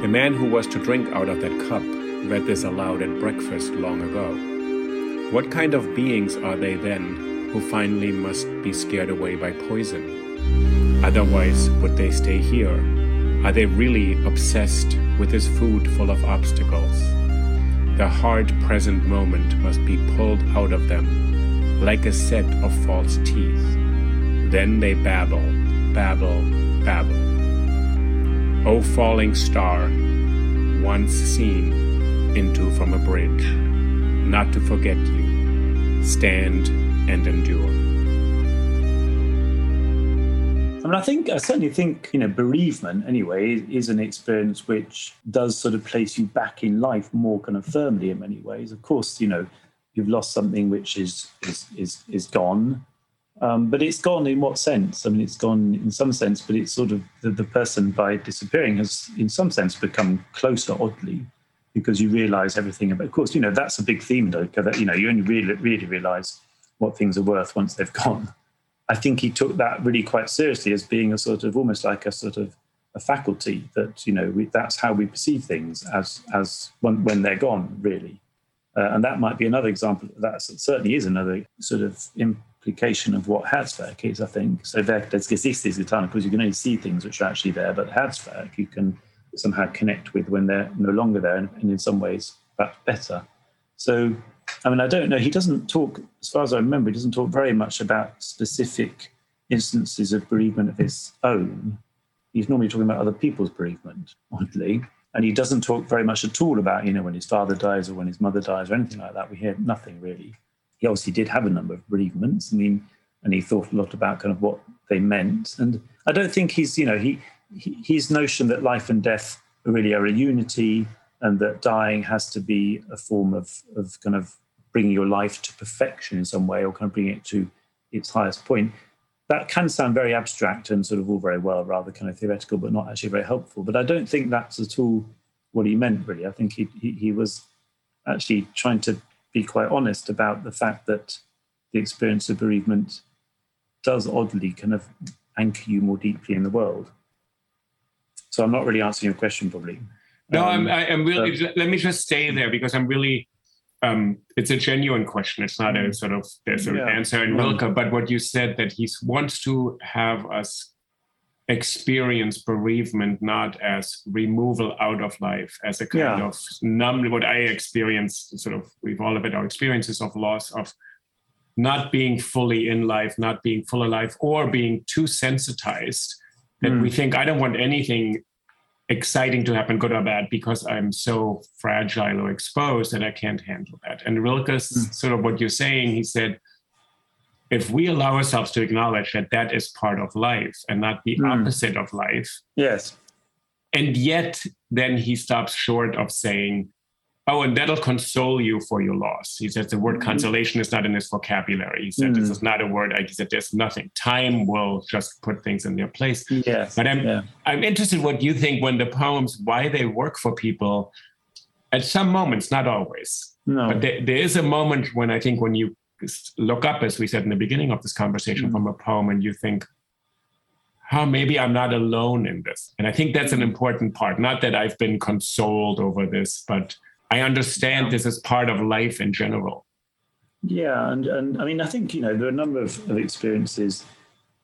The man who was to drink out of that cup read this aloud at breakfast long ago. What kind of beings are they then who finally must be scared away by poison? Otherwise, would they stay here? Are they really obsessed with this food full of obstacles? The hard present moment must be pulled out of them like a set of false teeth. Then they babble, babble, babble. O falling star, once seen into from a bridge, not to forget you, stand and endure. Mean, I think I certainly think you know bereavement anyway is an experience which does sort of place you back in life more kind of firmly in many ways. Of course, you know you've lost something which is is is is gone. Um, but it's gone in what sense? I mean, it's gone in some sense, but it's sort of the, the person by disappearing has, in some sense, become closer oddly because you realize everything about. Of course, you know that's a big theme, though. That you know you only really really realize what things are worth once they've gone. I think he took that really quite seriously as being a sort of almost like a sort of a faculty that you know we, that's how we perceive things as as when, when they're gone really uh, and that might be another example. That certainly is another sort of implication of what Herzwerk is, I think. So Werk des Gesichtes getan, because you can only see things which are actually there, but Herzwerk you can somehow connect with when they're no longer there, and, and in some ways perhaps better. So, I mean, I don't know. He doesn't talk, as far as I remember, he doesn't talk very much about specific instances of bereavement of his own. He's normally talking about other people's bereavement, oddly. And he doesn't talk very much at all about, you know, when his father dies or when his mother dies or anything like that. We hear nothing really. He obviously did have a number of bereavements. I mean, and he thought a lot about kind of what they meant. And I don't think he's, you know, he, he his notion that life and death really are a unity and that dying has to be a form of, of kind of bringing your life to perfection in some way or kind of bringing it to its highest point that can sound very abstract and sort of all very well, rather kind of theoretical, but not actually very helpful. But I don't think that's at all what he meant, really. I think he, he, he was actually trying to be quite honest about the fact that the experience of bereavement does oddly kind of anchor you more deeply in the world. So I'm not really answering your question, probably. No, um, I'm, I, am really. Let me just stay there because I'm really. Um, it's a genuine question. It's not a mm. sort of there's an yeah. answer in Rilke, but what you said that he wants to have us experience bereavement not as removal out of life, as a kind yeah. of numb. What I experience, sort of, we've all of it our experiences of loss of not being fully in life, not being full alive, or being too sensitized that mm. we think I don't want anything exciting to happen, good or bad, because I'm so fragile or exposed that I can't handle that. And Rilke's mm. sort of what you're saying, he said, if we allow ourselves to acknowledge that that is part of life and not the mm. opposite of life. Yes. And yet, then he stops short of saying, Oh, and that'll console you for your loss. He says the word mm. consolation is not in his vocabulary. He said mm. this is not a word. He said there's nothing. Time will just put things in their place. Yes. But I'm yeah. I'm interested what you think when the poems why they work for people. At some moments, not always. No. But there, there is a moment when I think when you look up, as we said in the beginning of this conversation, mm. from a poem, and you think, how oh, maybe I'm not alone in this. And I think that's an mm. important part. Not that I've been consoled over this, but I understand this is part of life in general. Yeah, and and I mean, I think you know there are a number of, of experiences,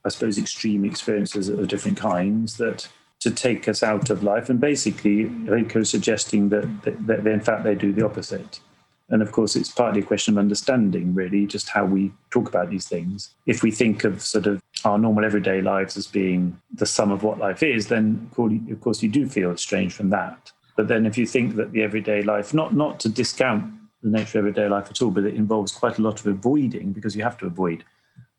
I suppose, extreme experiences of different kinds that to take us out of life, and basically, I think are suggesting that, that, that in fact they do the opposite. And of course, it's partly a question of understanding, really, just how we talk about these things. If we think of sort of our normal everyday lives as being the sum of what life is, then of course you do feel estranged from that. But then if you think that the everyday life, not, not to discount the nature of everyday life at all, but it involves quite a lot of avoiding because you have to avoid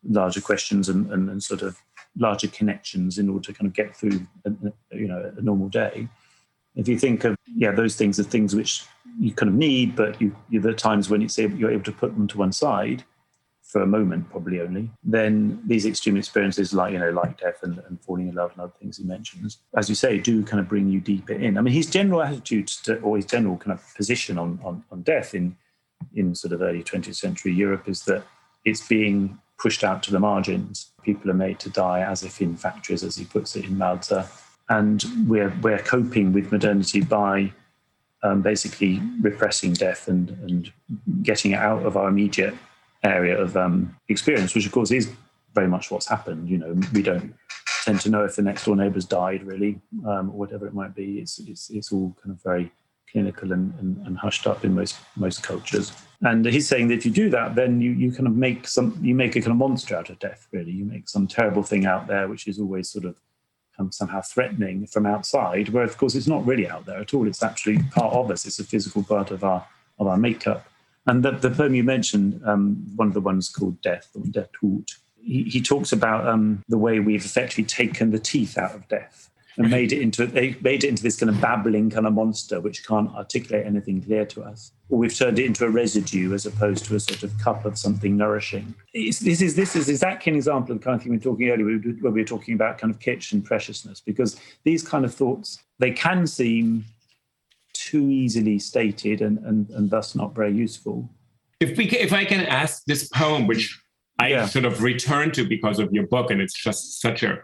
larger questions and, and, and sort of larger connections in order to kind of get through a, you know a normal day. If you think of yeah those things are things which you kind of need, but you, you there are times when it's able, you're able to put them to one side for a moment, probably only, then these extreme experiences like, you know, like death and, and falling in love and other things he mentions, as you say, do kind of bring you deeper in. I mean, his general attitude to, or his general kind of position on, on, on death in, in sort of early 20th century Europe is that it's being pushed out to the margins. People are made to die as if in factories, as he puts it in Malte. And we're, we're coping with modernity by um, basically repressing death and, and getting it out of our immediate area of um, experience, which of course is very much what's happened. You know, we don't tend to know if the next door neighbour's died really, um, or whatever it might be. It's it's it's all kind of very clinical and, and, and, hushed up in most most cultures. And he's saying that if you do that, then you you kind of make some you make a kind of monster out of death. Really, you make some terrible thing out there, which is always sort of um, somehow threatening from outside. Where of course it's not really out there at all. It's actually part of us. It's a physical part of our of our makeup. And the, the poem you mentioned, um, one of the ones called Death or Der Tod, he, he talks about um, the way we've effectively taken the teeth out of death and made it into made it into this kind of babbling kind of monster which can't articulate anything clear to us. Or we've turned it into a residue as opposed to a sort of cup of something nourishing. This is this is exactly an example of the kind of thing we were talking earlier when we were talking about kind of kitsch and preciousness because these kind of thoughts they can seem too easily stated and, and, and thus not very useful. If we if I can ask this poem, which I yeah. sort of returned to because of your book, and it's just such a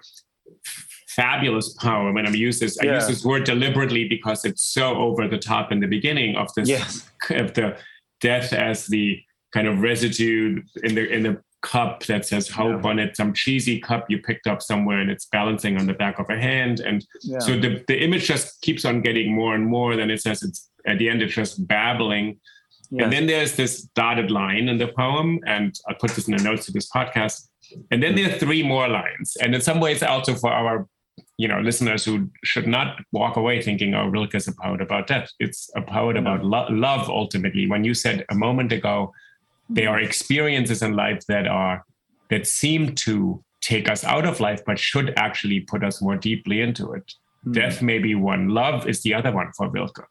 fabulous poem. And I'm use this yeah. I use this word deliberately because it's so over the top in the beginning of this yes. of the death as the kind of residue in the in the cup that says hope yeah. on it, some cheesy cup you picked up somewhere and it's balancing on the back of a hand. And yeah. so the, the image just keeps on getting more and more. Then it says it's at the end, it's just babbling. Yes. And then there's this dotted line in the poem, and I'll put this in the notes to this podcast. And then there are three more lines. And in some ways, also for our you know listeners who should not walk away thinking, "Oh, Rilke is a poet about death." It's a poet about lo- love. Ultimately, when you said a moment ago, they are experiences in life that are that seem to take us out of life, but should actually put us more deeply into it. Mm. Death may be one, love is the other one for Rilke.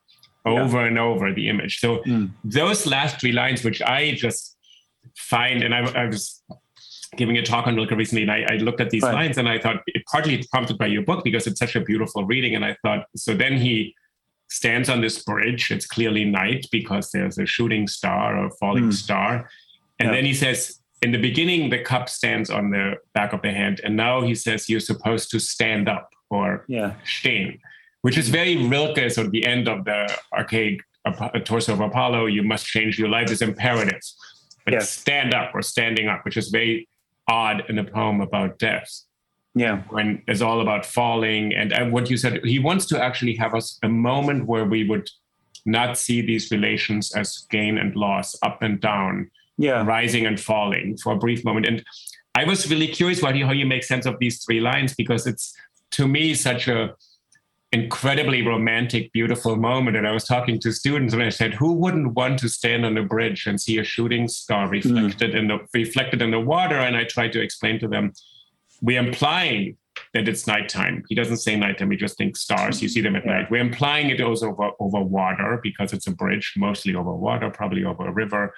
Over yeah. and over the image. So mm. those last three lines, which I just find, and I, I was giving a talk on Rilke recently, and I, I looked at these right. lines and I thought it partly prompted by your book because it's such a beautiful reading. And I thought, so then he stands on this bridge. It's clearly night because there's a shooting star or falling mm. star. And yeah. then he says, in the beginning, the cup stands on the back of the hand. And now he says, you're supposed to stand up or yeah. stehen. which is very Rilke. So at the end of the archaic a torso of Apollo, you must change your life is imperative. But yes. stand up or standing up, which is very odd in a poem about death. Yeah. When it's all about falling. And, and what you said, he wants to actually have us a moment where we would not see these relations as gain and loss, up and down, yeah. rising and falling for a brief moment. And I was really curious about how you make sense of these three lines because it's to me such a incredibly romantic, beautiful moment. And I was talking to students and I said, who wouldn't want to stand on a bridge and see a shooting star reflected mm. in the reflected in the water? And I tried to explain to them, we're implying that it's nighttime. He doesn't say nighttime, he just thinks stars. You see them at yeah. night. We're implying it goes over over water because it's a bridge, mostly over water, probably over a river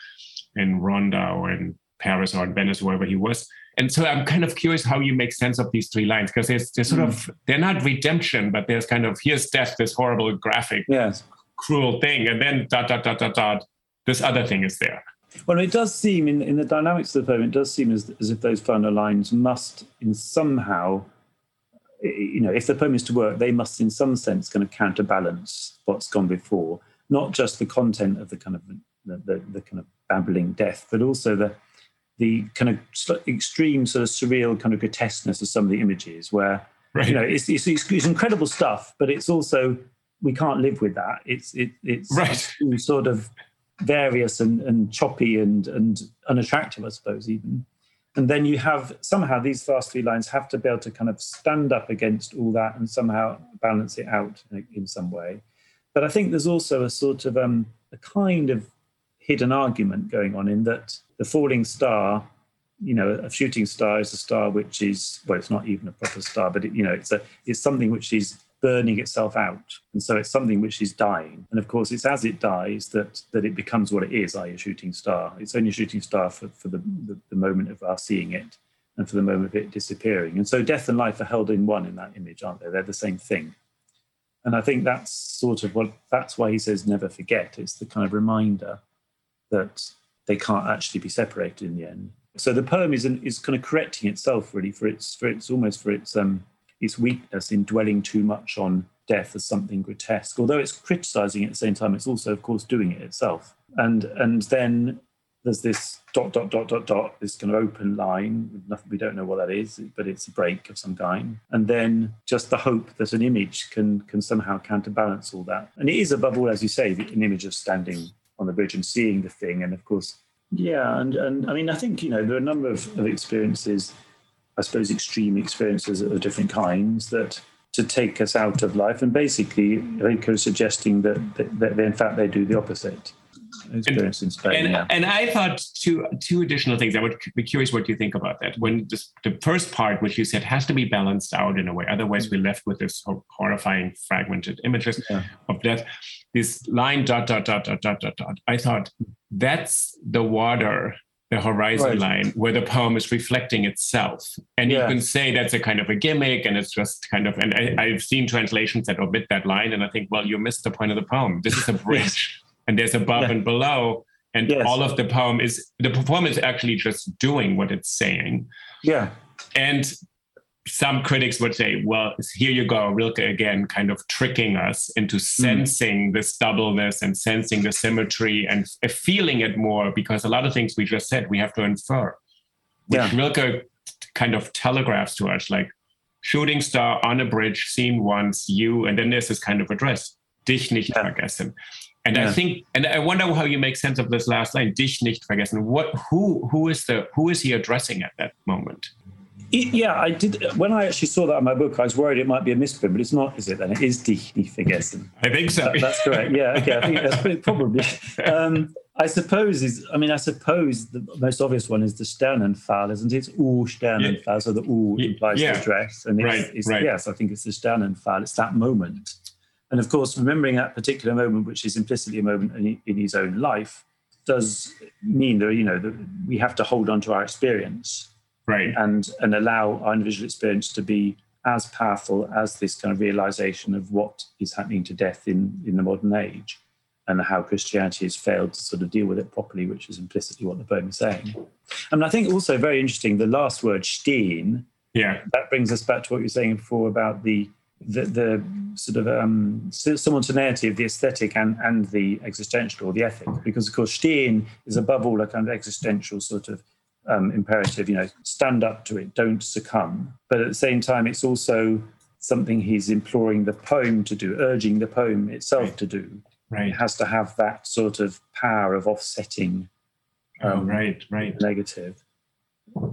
in Ronda or in Paris or in Venice, wherever he was. And so I'm kind of curious how you make sense of these three lines because they're, they're sort mm. of they're not redemption, but there's kind of here's death, this horrible, graphic, yes. cruel thing, and then dot dot dot dot dot. This other thing is there. Well, it does seem in, in the dynamics of the poem, it does seem as, as if those final lines must, in somehow, you know, if the poem is to work, they must, in some sense, kind of counterbalance what's gone before. Not just the content of the kind of the, the, the kind of babbling death, but also the the kind of extreme sort of surreal kind of grotesqueness of some of the images where right. you know it's, it's, it's incredible stuff but it's also we can't live with that it's it, it's right. sort of various and, and choppy and and unattractive i suppose even. And then you have somehow these fast three lines have to be able to kind of stand up against all that and somehow balance it out in, in some way. But i think there's also a sort of um, a kind of hidden argument going on in that the falling star, you know, a shooting star is a star which is well, it's not even a proper star, but it, you know, it's a it's something which is burning itself out, and so it's something which is dying. And of course, it's as it dies that that it becomes what it is, i.e., a shooting star. It's only a shooting star for for the, the, the moment of our seeing it, and for the moment of it disappearing. And so, death and life are held in one in that image, aren't they? They're the same thing. And I think that's sort of what that's why he says never forget. It's the kind of reminder that they can't actually be separated in the end. So the poem is is kind of correcting itself really for its for its almost for its um its weakness in dwelling too much on death as something grotesque. Although it's criticizing it at the same time, it's also of course doing it itself. And and then there's this dot dot dot dot dot this kind of open line. Nothing, we don't know what that is, but it's a break of some kind. And then just the hope that an image can can somehow counterbalance all that. And it is above all, as you say, an image of standing on the bridge and seeing the thing. And of course, yeah, and, and I mean, I think, you know, there are a number of, of experiences, I suppose, extreme experiences of different kinds that to take us out of life. And basically, Rilke is suggesting that, that, that, in fact, they do the opposite experience and, in Spain. And, yeah. and I thought two two additional things. I would be curious what you think about that. When this, the first part, which you said has to be balanced out in a way, otherwise we're left with this horrifying fragmented images yeah. of death. This line dot dot dot dot dot dot dot. I thought that's the water the horizon right. line where the poem is reflecting itself. And yeah. you can say that's a kind of a gimmick and it's just kind of, and I, have seen translations that omit that line and I think, well, you missed the point of the poem. This is a bridge and there's above yeah. and below and yes. all of the poem is the poem is actually just doing what it's saying yeah and some critics would say well here you go rilke again kind of tricking us into hmm. sensing mm. this doubleness and sensing the symmetry and feeling it more because a lot of things we just said we have to infer which yeah. rilke kind of telegraphs to us like shooting star on a bridge seen once you and then there's this kind of address dich nicht yeah. vergessen and yeah. I think, and I wonder how you make sense of this last line, dich nicht vergessen. What, who, who is the, who is he addressing at that moment? Yeah, I did. When I actually saw that in my book, I was worried it might be a misprint, but it's not, is it? Then it is dich nicht vergessen. I think so. That, that's correct. Yeah. Okay. I think that's probably. Um, I suppose is. I mean, I suppose the most obvious one is the Sternenfall, isn't it? It's U Sternenfall, yeah. so the U implies yeah. the dress, and it's, right, it's, right. yes, I think it's the Sternenfall. It's that moment and of course, remembering that particular moment, which is implicitly a moment in, in his own life, does mean that you know that we have to hold on to our experience, right, and and allow our individual experience to be as powerful as this kind of realization of what is happening to death in in the modern age, and how Christianity has failed to sort of deal with it properly, which is implicitly what the poem is saying. And I think also very interesting the last word "stehen." Yeah, that brings us back to what you were saying before about the the, the sort of um, simultaneity of the aesthetic and, and the existential or the ethic. Because, of course, Stehen is above all a kind of existential sort of um, imperative, you know, stand up to it, don't succumb. But at the same time, it's also something he's imploring the poem to do, urging the poem itself right. to do. Right. It has to have that sort of power of offsetting oh, um, oh, right, right. negative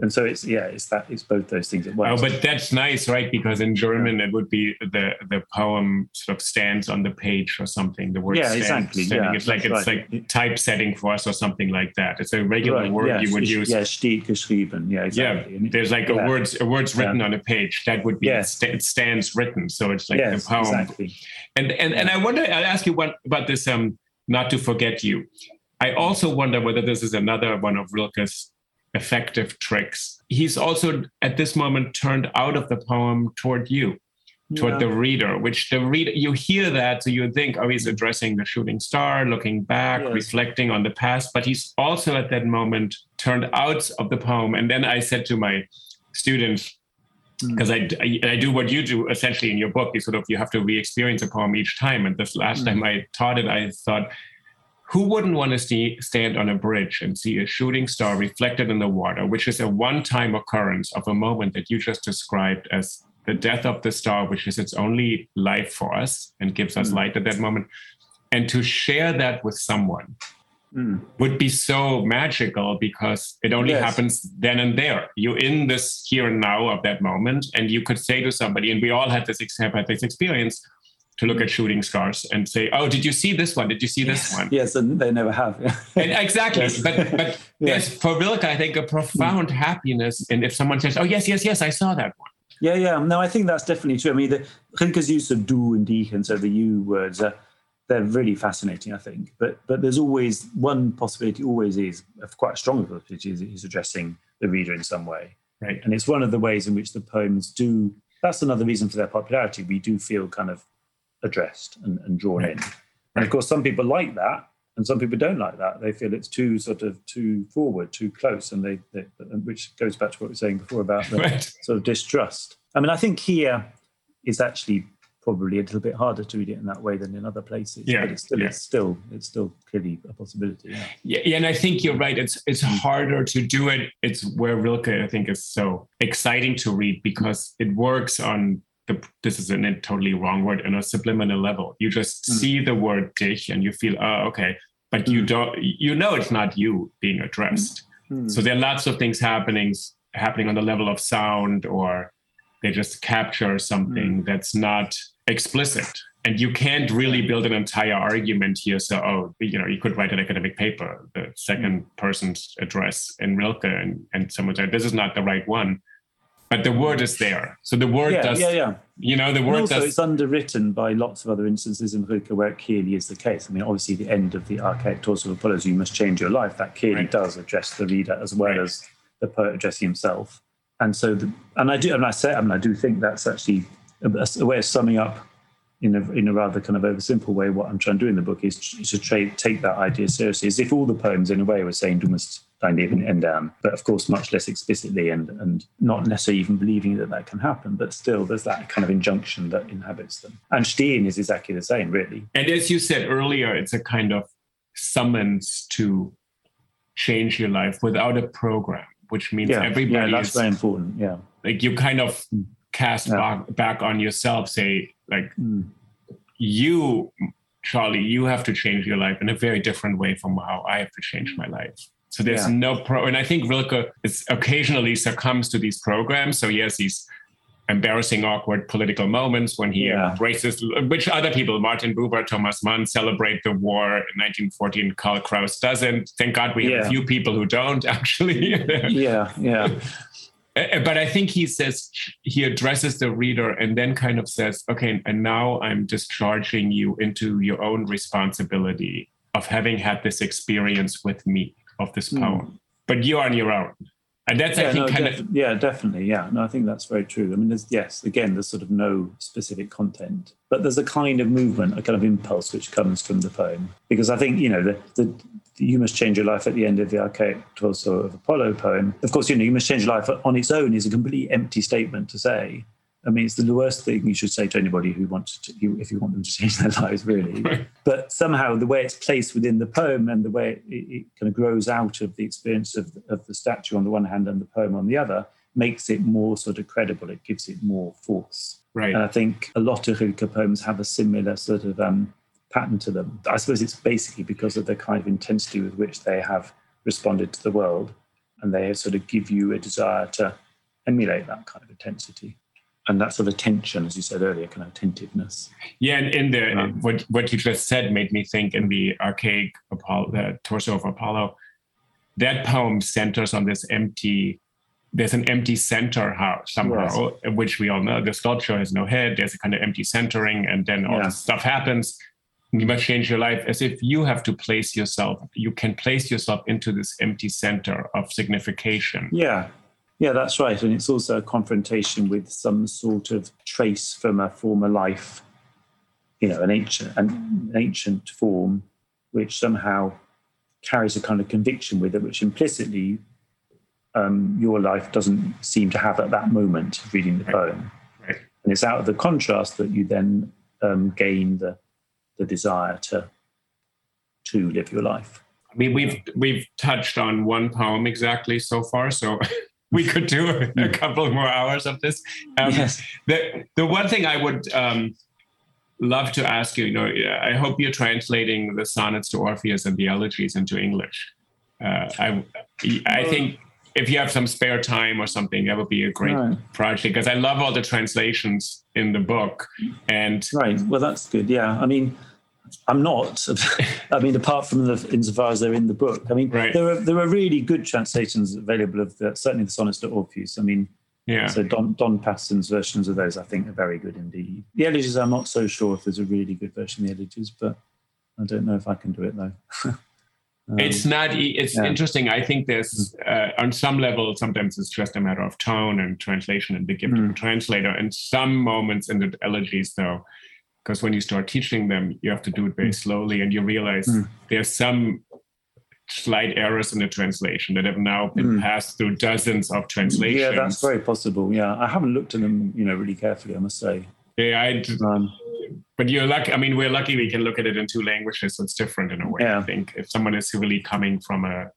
and so it's yeah it's that it's both those things at once oh but that's nice right because in german it would be the the poem sort of stands on the page or something the word yeah stands, exactly standing. yeah, it's like it's right. like typesetting for us or something like that it's a regular right. word yeah, you would use yeah steht geschrieben yeah exactly. yeah there's like yeah. a words a words written on a page that would be it stands written so it's like yes, the poem exactly. and and and i wonder i'll ask you one about this um not to forget you I also wonder whether this is another one of Rilke's effective tricks. He's also at this moment turned out of the poem toward you, toward yeah. the reader, which the reader, you hear that, so you think, oh, he's addressing the shooting star, looking back, yes. reflecting on the past, but he's also at that moment turned out of the poem. And then I said to my students, because hmm. mm. I, I, I, do what you do essentially in your book, you sort of, you have to re-experience a poem each time. And this last mm. time I taught it, I thought, who wouldn't want to see, stand on a bridge and see a shooting star reflected in the water, which is a one time occurrence of a moment that you just described as the death of the star, which is its only life for us and gives us mm. light at that moment? And to share that with someone mm. would be so magical because it only yes. happens then and there. You're in this here and now of that moment, and you could say to somebody, and we all had this, had this experience to look at shooting stars and say, "Oh, did you see this one? Did you see this yes. one?" Yes, and they never have. and exactly, yes. but but there's for Rilke, I think, a profound mm. happiness in if someone says, "Oh, yes, yes, yes, I saw that one." Yeah, yeah. No, I think that's definitely true. I mean, the, Rilke's use of "du" and "dich" and so the "you" words are they're really fascinating. I think, but but there's always one possibility. Always is quite a strong possibility is he's addressing the reader in some way. Right. And it's one of the ways in which the poems do. That's another reason for their popularity. We do feel kind of addressed and, and drawn in. And of course, some people like that, and some people don't like that. They feel it's too sort of too forward, too close, and they, they which goes back to what we were saying before about the right. sort of distrust. I mean, I think here is actually probably a little bit harder to read it in that way than in other places. Yeah, but it's still, yeah. it's still, it's still clearly a possibility. Yeah. yeah. yeah, and I think you're right. It's it's harder to do it. It's where Rilke, I think, is so exciting to read because it works on the, this is a totally wrong word in a subliminal level. You just mm. see the word dich and you feel, oh, okay, but you hmm. don't, you know, it's not you being addressed. Mm. So there are lots of things happening, happening on the level of sound, or they just capture something mm. that's not explicit. And you can't really build an entire argument here. So, oh, you know, you could write an academic paper, the second hmm. person's address in Rilke, and, and someone said, this is not the right one but the word is there. So the word yeah, does, yeah, yeah. You know, the word and also does. it's underwritten by lots of other instances in Rilke where it clearly is the case. I mean, obviously, the end of the archaic torso of Apollo, you must change your life. That clearly right. does address the reader as well right. as the poet addressing himself. And so, the, and I do, and I say, I mean, I do think that's actually a, a way of summing up in a, in a rather kind of oversimple way, what I'm trying to do in the book is to, to tra- take that idea seriously. As if all the poems, in a way, were saying, "Du musst dein Leben ändern," but of course, much less explicitly, and and not necessarily even believing that that can happen. But still, there's that kind of injunction that inhabits them. And Stehen is exactly the same, really. And as you said earlier, it's a kind of summons to change your life without a program, which means yeah, everybody. Yeah, that's is, very important. Yeah, like you kind of cast yeah. back, back on yourself, say like mm. you, Charlie, you have to change your life in a very different way from how I have to change my life. So there's yeah. no pro, and I think Rilke is occasionally succumbs to these programs. So he has these embarrassing, awkward political moments when he yeah. embraces, which other people, Martin Buber, Thomas Mann, celebrate the war in 1914. Karl Kraus doesn't. Thank God we have yeah. a few people who don't actually. yeah, yeah. Uh, but I think he says he addresses the reader and then kind of says, okay, and now I'm discharging you into your own responsibility of having had this experience with me of this hmm. poem. Mm. But you're on your own. And that's, yeah, I think, no, kind def- of. Yeah, definitely. Yeah. No, I think that's very true. I mean, there's, yes, again, there's sort of no specific content, but there's a kind of movement, a kind of impulse which comes from the poem. Because I think, you know, the, the, you must change your life at the end of the archaic torso of Apollo poem. Of course, you know, you must change your life on its own is a completely empty statement to say. I mean, it's the worst thing you should say to anybody who wants to, if you want them to change their lives, really. Right. But somehow the way it's placed within the poem and the way it, it, kind of grows out of the experience of, of the statue on the one hand and the poem on the other makes it more sort of credible. It gives it more force. Right. And I think a lot of Rilke poems have a similar sort of um, pattern to them. I suppose it's basically because of the kind of intensity with which they have responded to the world, and they sort of give you a desire to emulate that kind of intensity and that sort of tension, as you said earlier, kind of attentiveness. Yeah, and in the um, what what you just said made me think in the archaic Apollo, the torso of Apollo, that poem centers on this empty. There's an empty center house somehow, yes. which we all know. The sculpture has no head. There's a kind of empty centering, and then all yeah. this stuff happens. You must change your life as if you have to place yourself. You can place yourself into this empty center of signification. Yeah, yeah, that's right. And it's also a confrontation with some sort of trace from a former life, you know, an ancient, an ancient form, which somehow carries a kind of conviction with it, which implicitly um, your life doesn't seem to have at that moment of reading the poem. Right. And it's out of the contrast that you then um, gain the, the desire to, to live your life. I mean, we've we've touched on one poem exactly so far, so we could do a, a couple more hours of this. Um, yes. The the one thing I would um, love to ask you, you know, I hope you're translating the sonnets to Orpheus and the elegies into English. Uh, I I think if you have some spare time or something, that would be a great right. project because I love all the translations in the book. And right, well, that's good. Yeah, I mean. I'm not. I mean, apart from the insofar as they're in the book. I mean, right. there are there are really good translations available of the, certainly the sonnets to Orpheus. I mean, yeah. So Don Don Paterson's versions of those, I think, are very good indeed. The elegies, I'm not so sure if there's a really good version of the elegies, but I don't know if I can do it though. Um, it's not. It's yeah. interesting. I think there's uh, on some level. Sometimes it's just a matter of tone and translation and the gift mm. of the translator. And some moments in the elegies, though, because when you start teaching them you have to do it very hmm. slowly and you realize mm. there's some slight errors in the translation that have now been mm. passed through dozens of translations yeah that's very possible yeah i haven't looked at them you know really carefully i must say yeah i um, but you're lucky i mean we're lucky we can look at it in two languages so it's different in a way yeah. i think if someone is really coming from a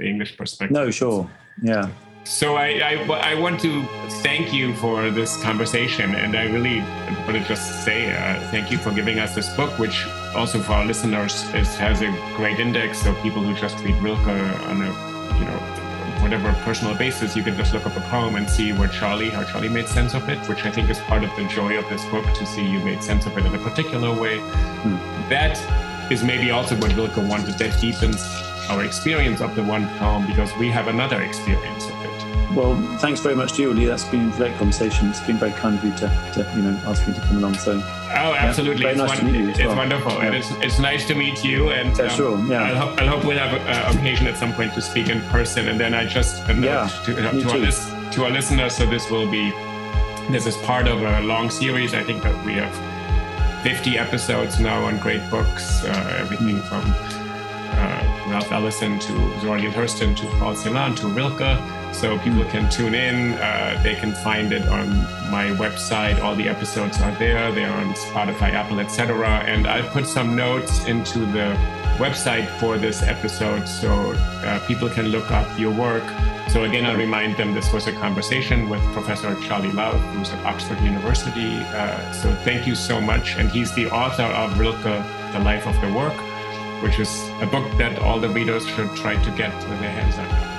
english perspective no sure yeah so I, I, I, want to thank you for this conversation, and I really want to just say uh, thank you for giving us this book, which also for our listeners is, has a great index. So people who just read Rilke on a you know whatever personal basis, you can just look up a poem and see where Charlie, how Charlie made sense of it, which I think is part of the joy of this book to see you made sense of it in a particular way. Hmm. That is maybe also what Rilke wanted. That deepens our experience of the one poem because we have another experience well, thanks very much to you, Lee. That's been a great conversation. It's been very kind of you to, to you know, ask me to come along. So, oh, absolutely, yeah, very it's nice to meet you. It's well. wonderful, yeah. and it's, it's nice to meet you. And yeah, um, sure, yeah. I hope, I hope we'll have an occasion at some point to speak in person. And then I just a yeah, to, uh, to, our list, to our listeners. So this will be this is part of a long series. I think that we have 50 episodes now on great books, uh, everything from uh, Ralph Ellison to Zora Hurston to Paul Celan to Rilke so people can tune in. Uh, they can find it on my website. All the episodes are there. They're on Spotify, Apple, etc. And I put some notes into the website for this episode so uh, people can look up your work. So again, I'll remind them this was a conversation with Professor Charlie Louth, who's at Oxford University. Uh, so thank you so much. And he's the author of Rilke, The Life of the Work, which is a book that all the readers should try to get their hands on.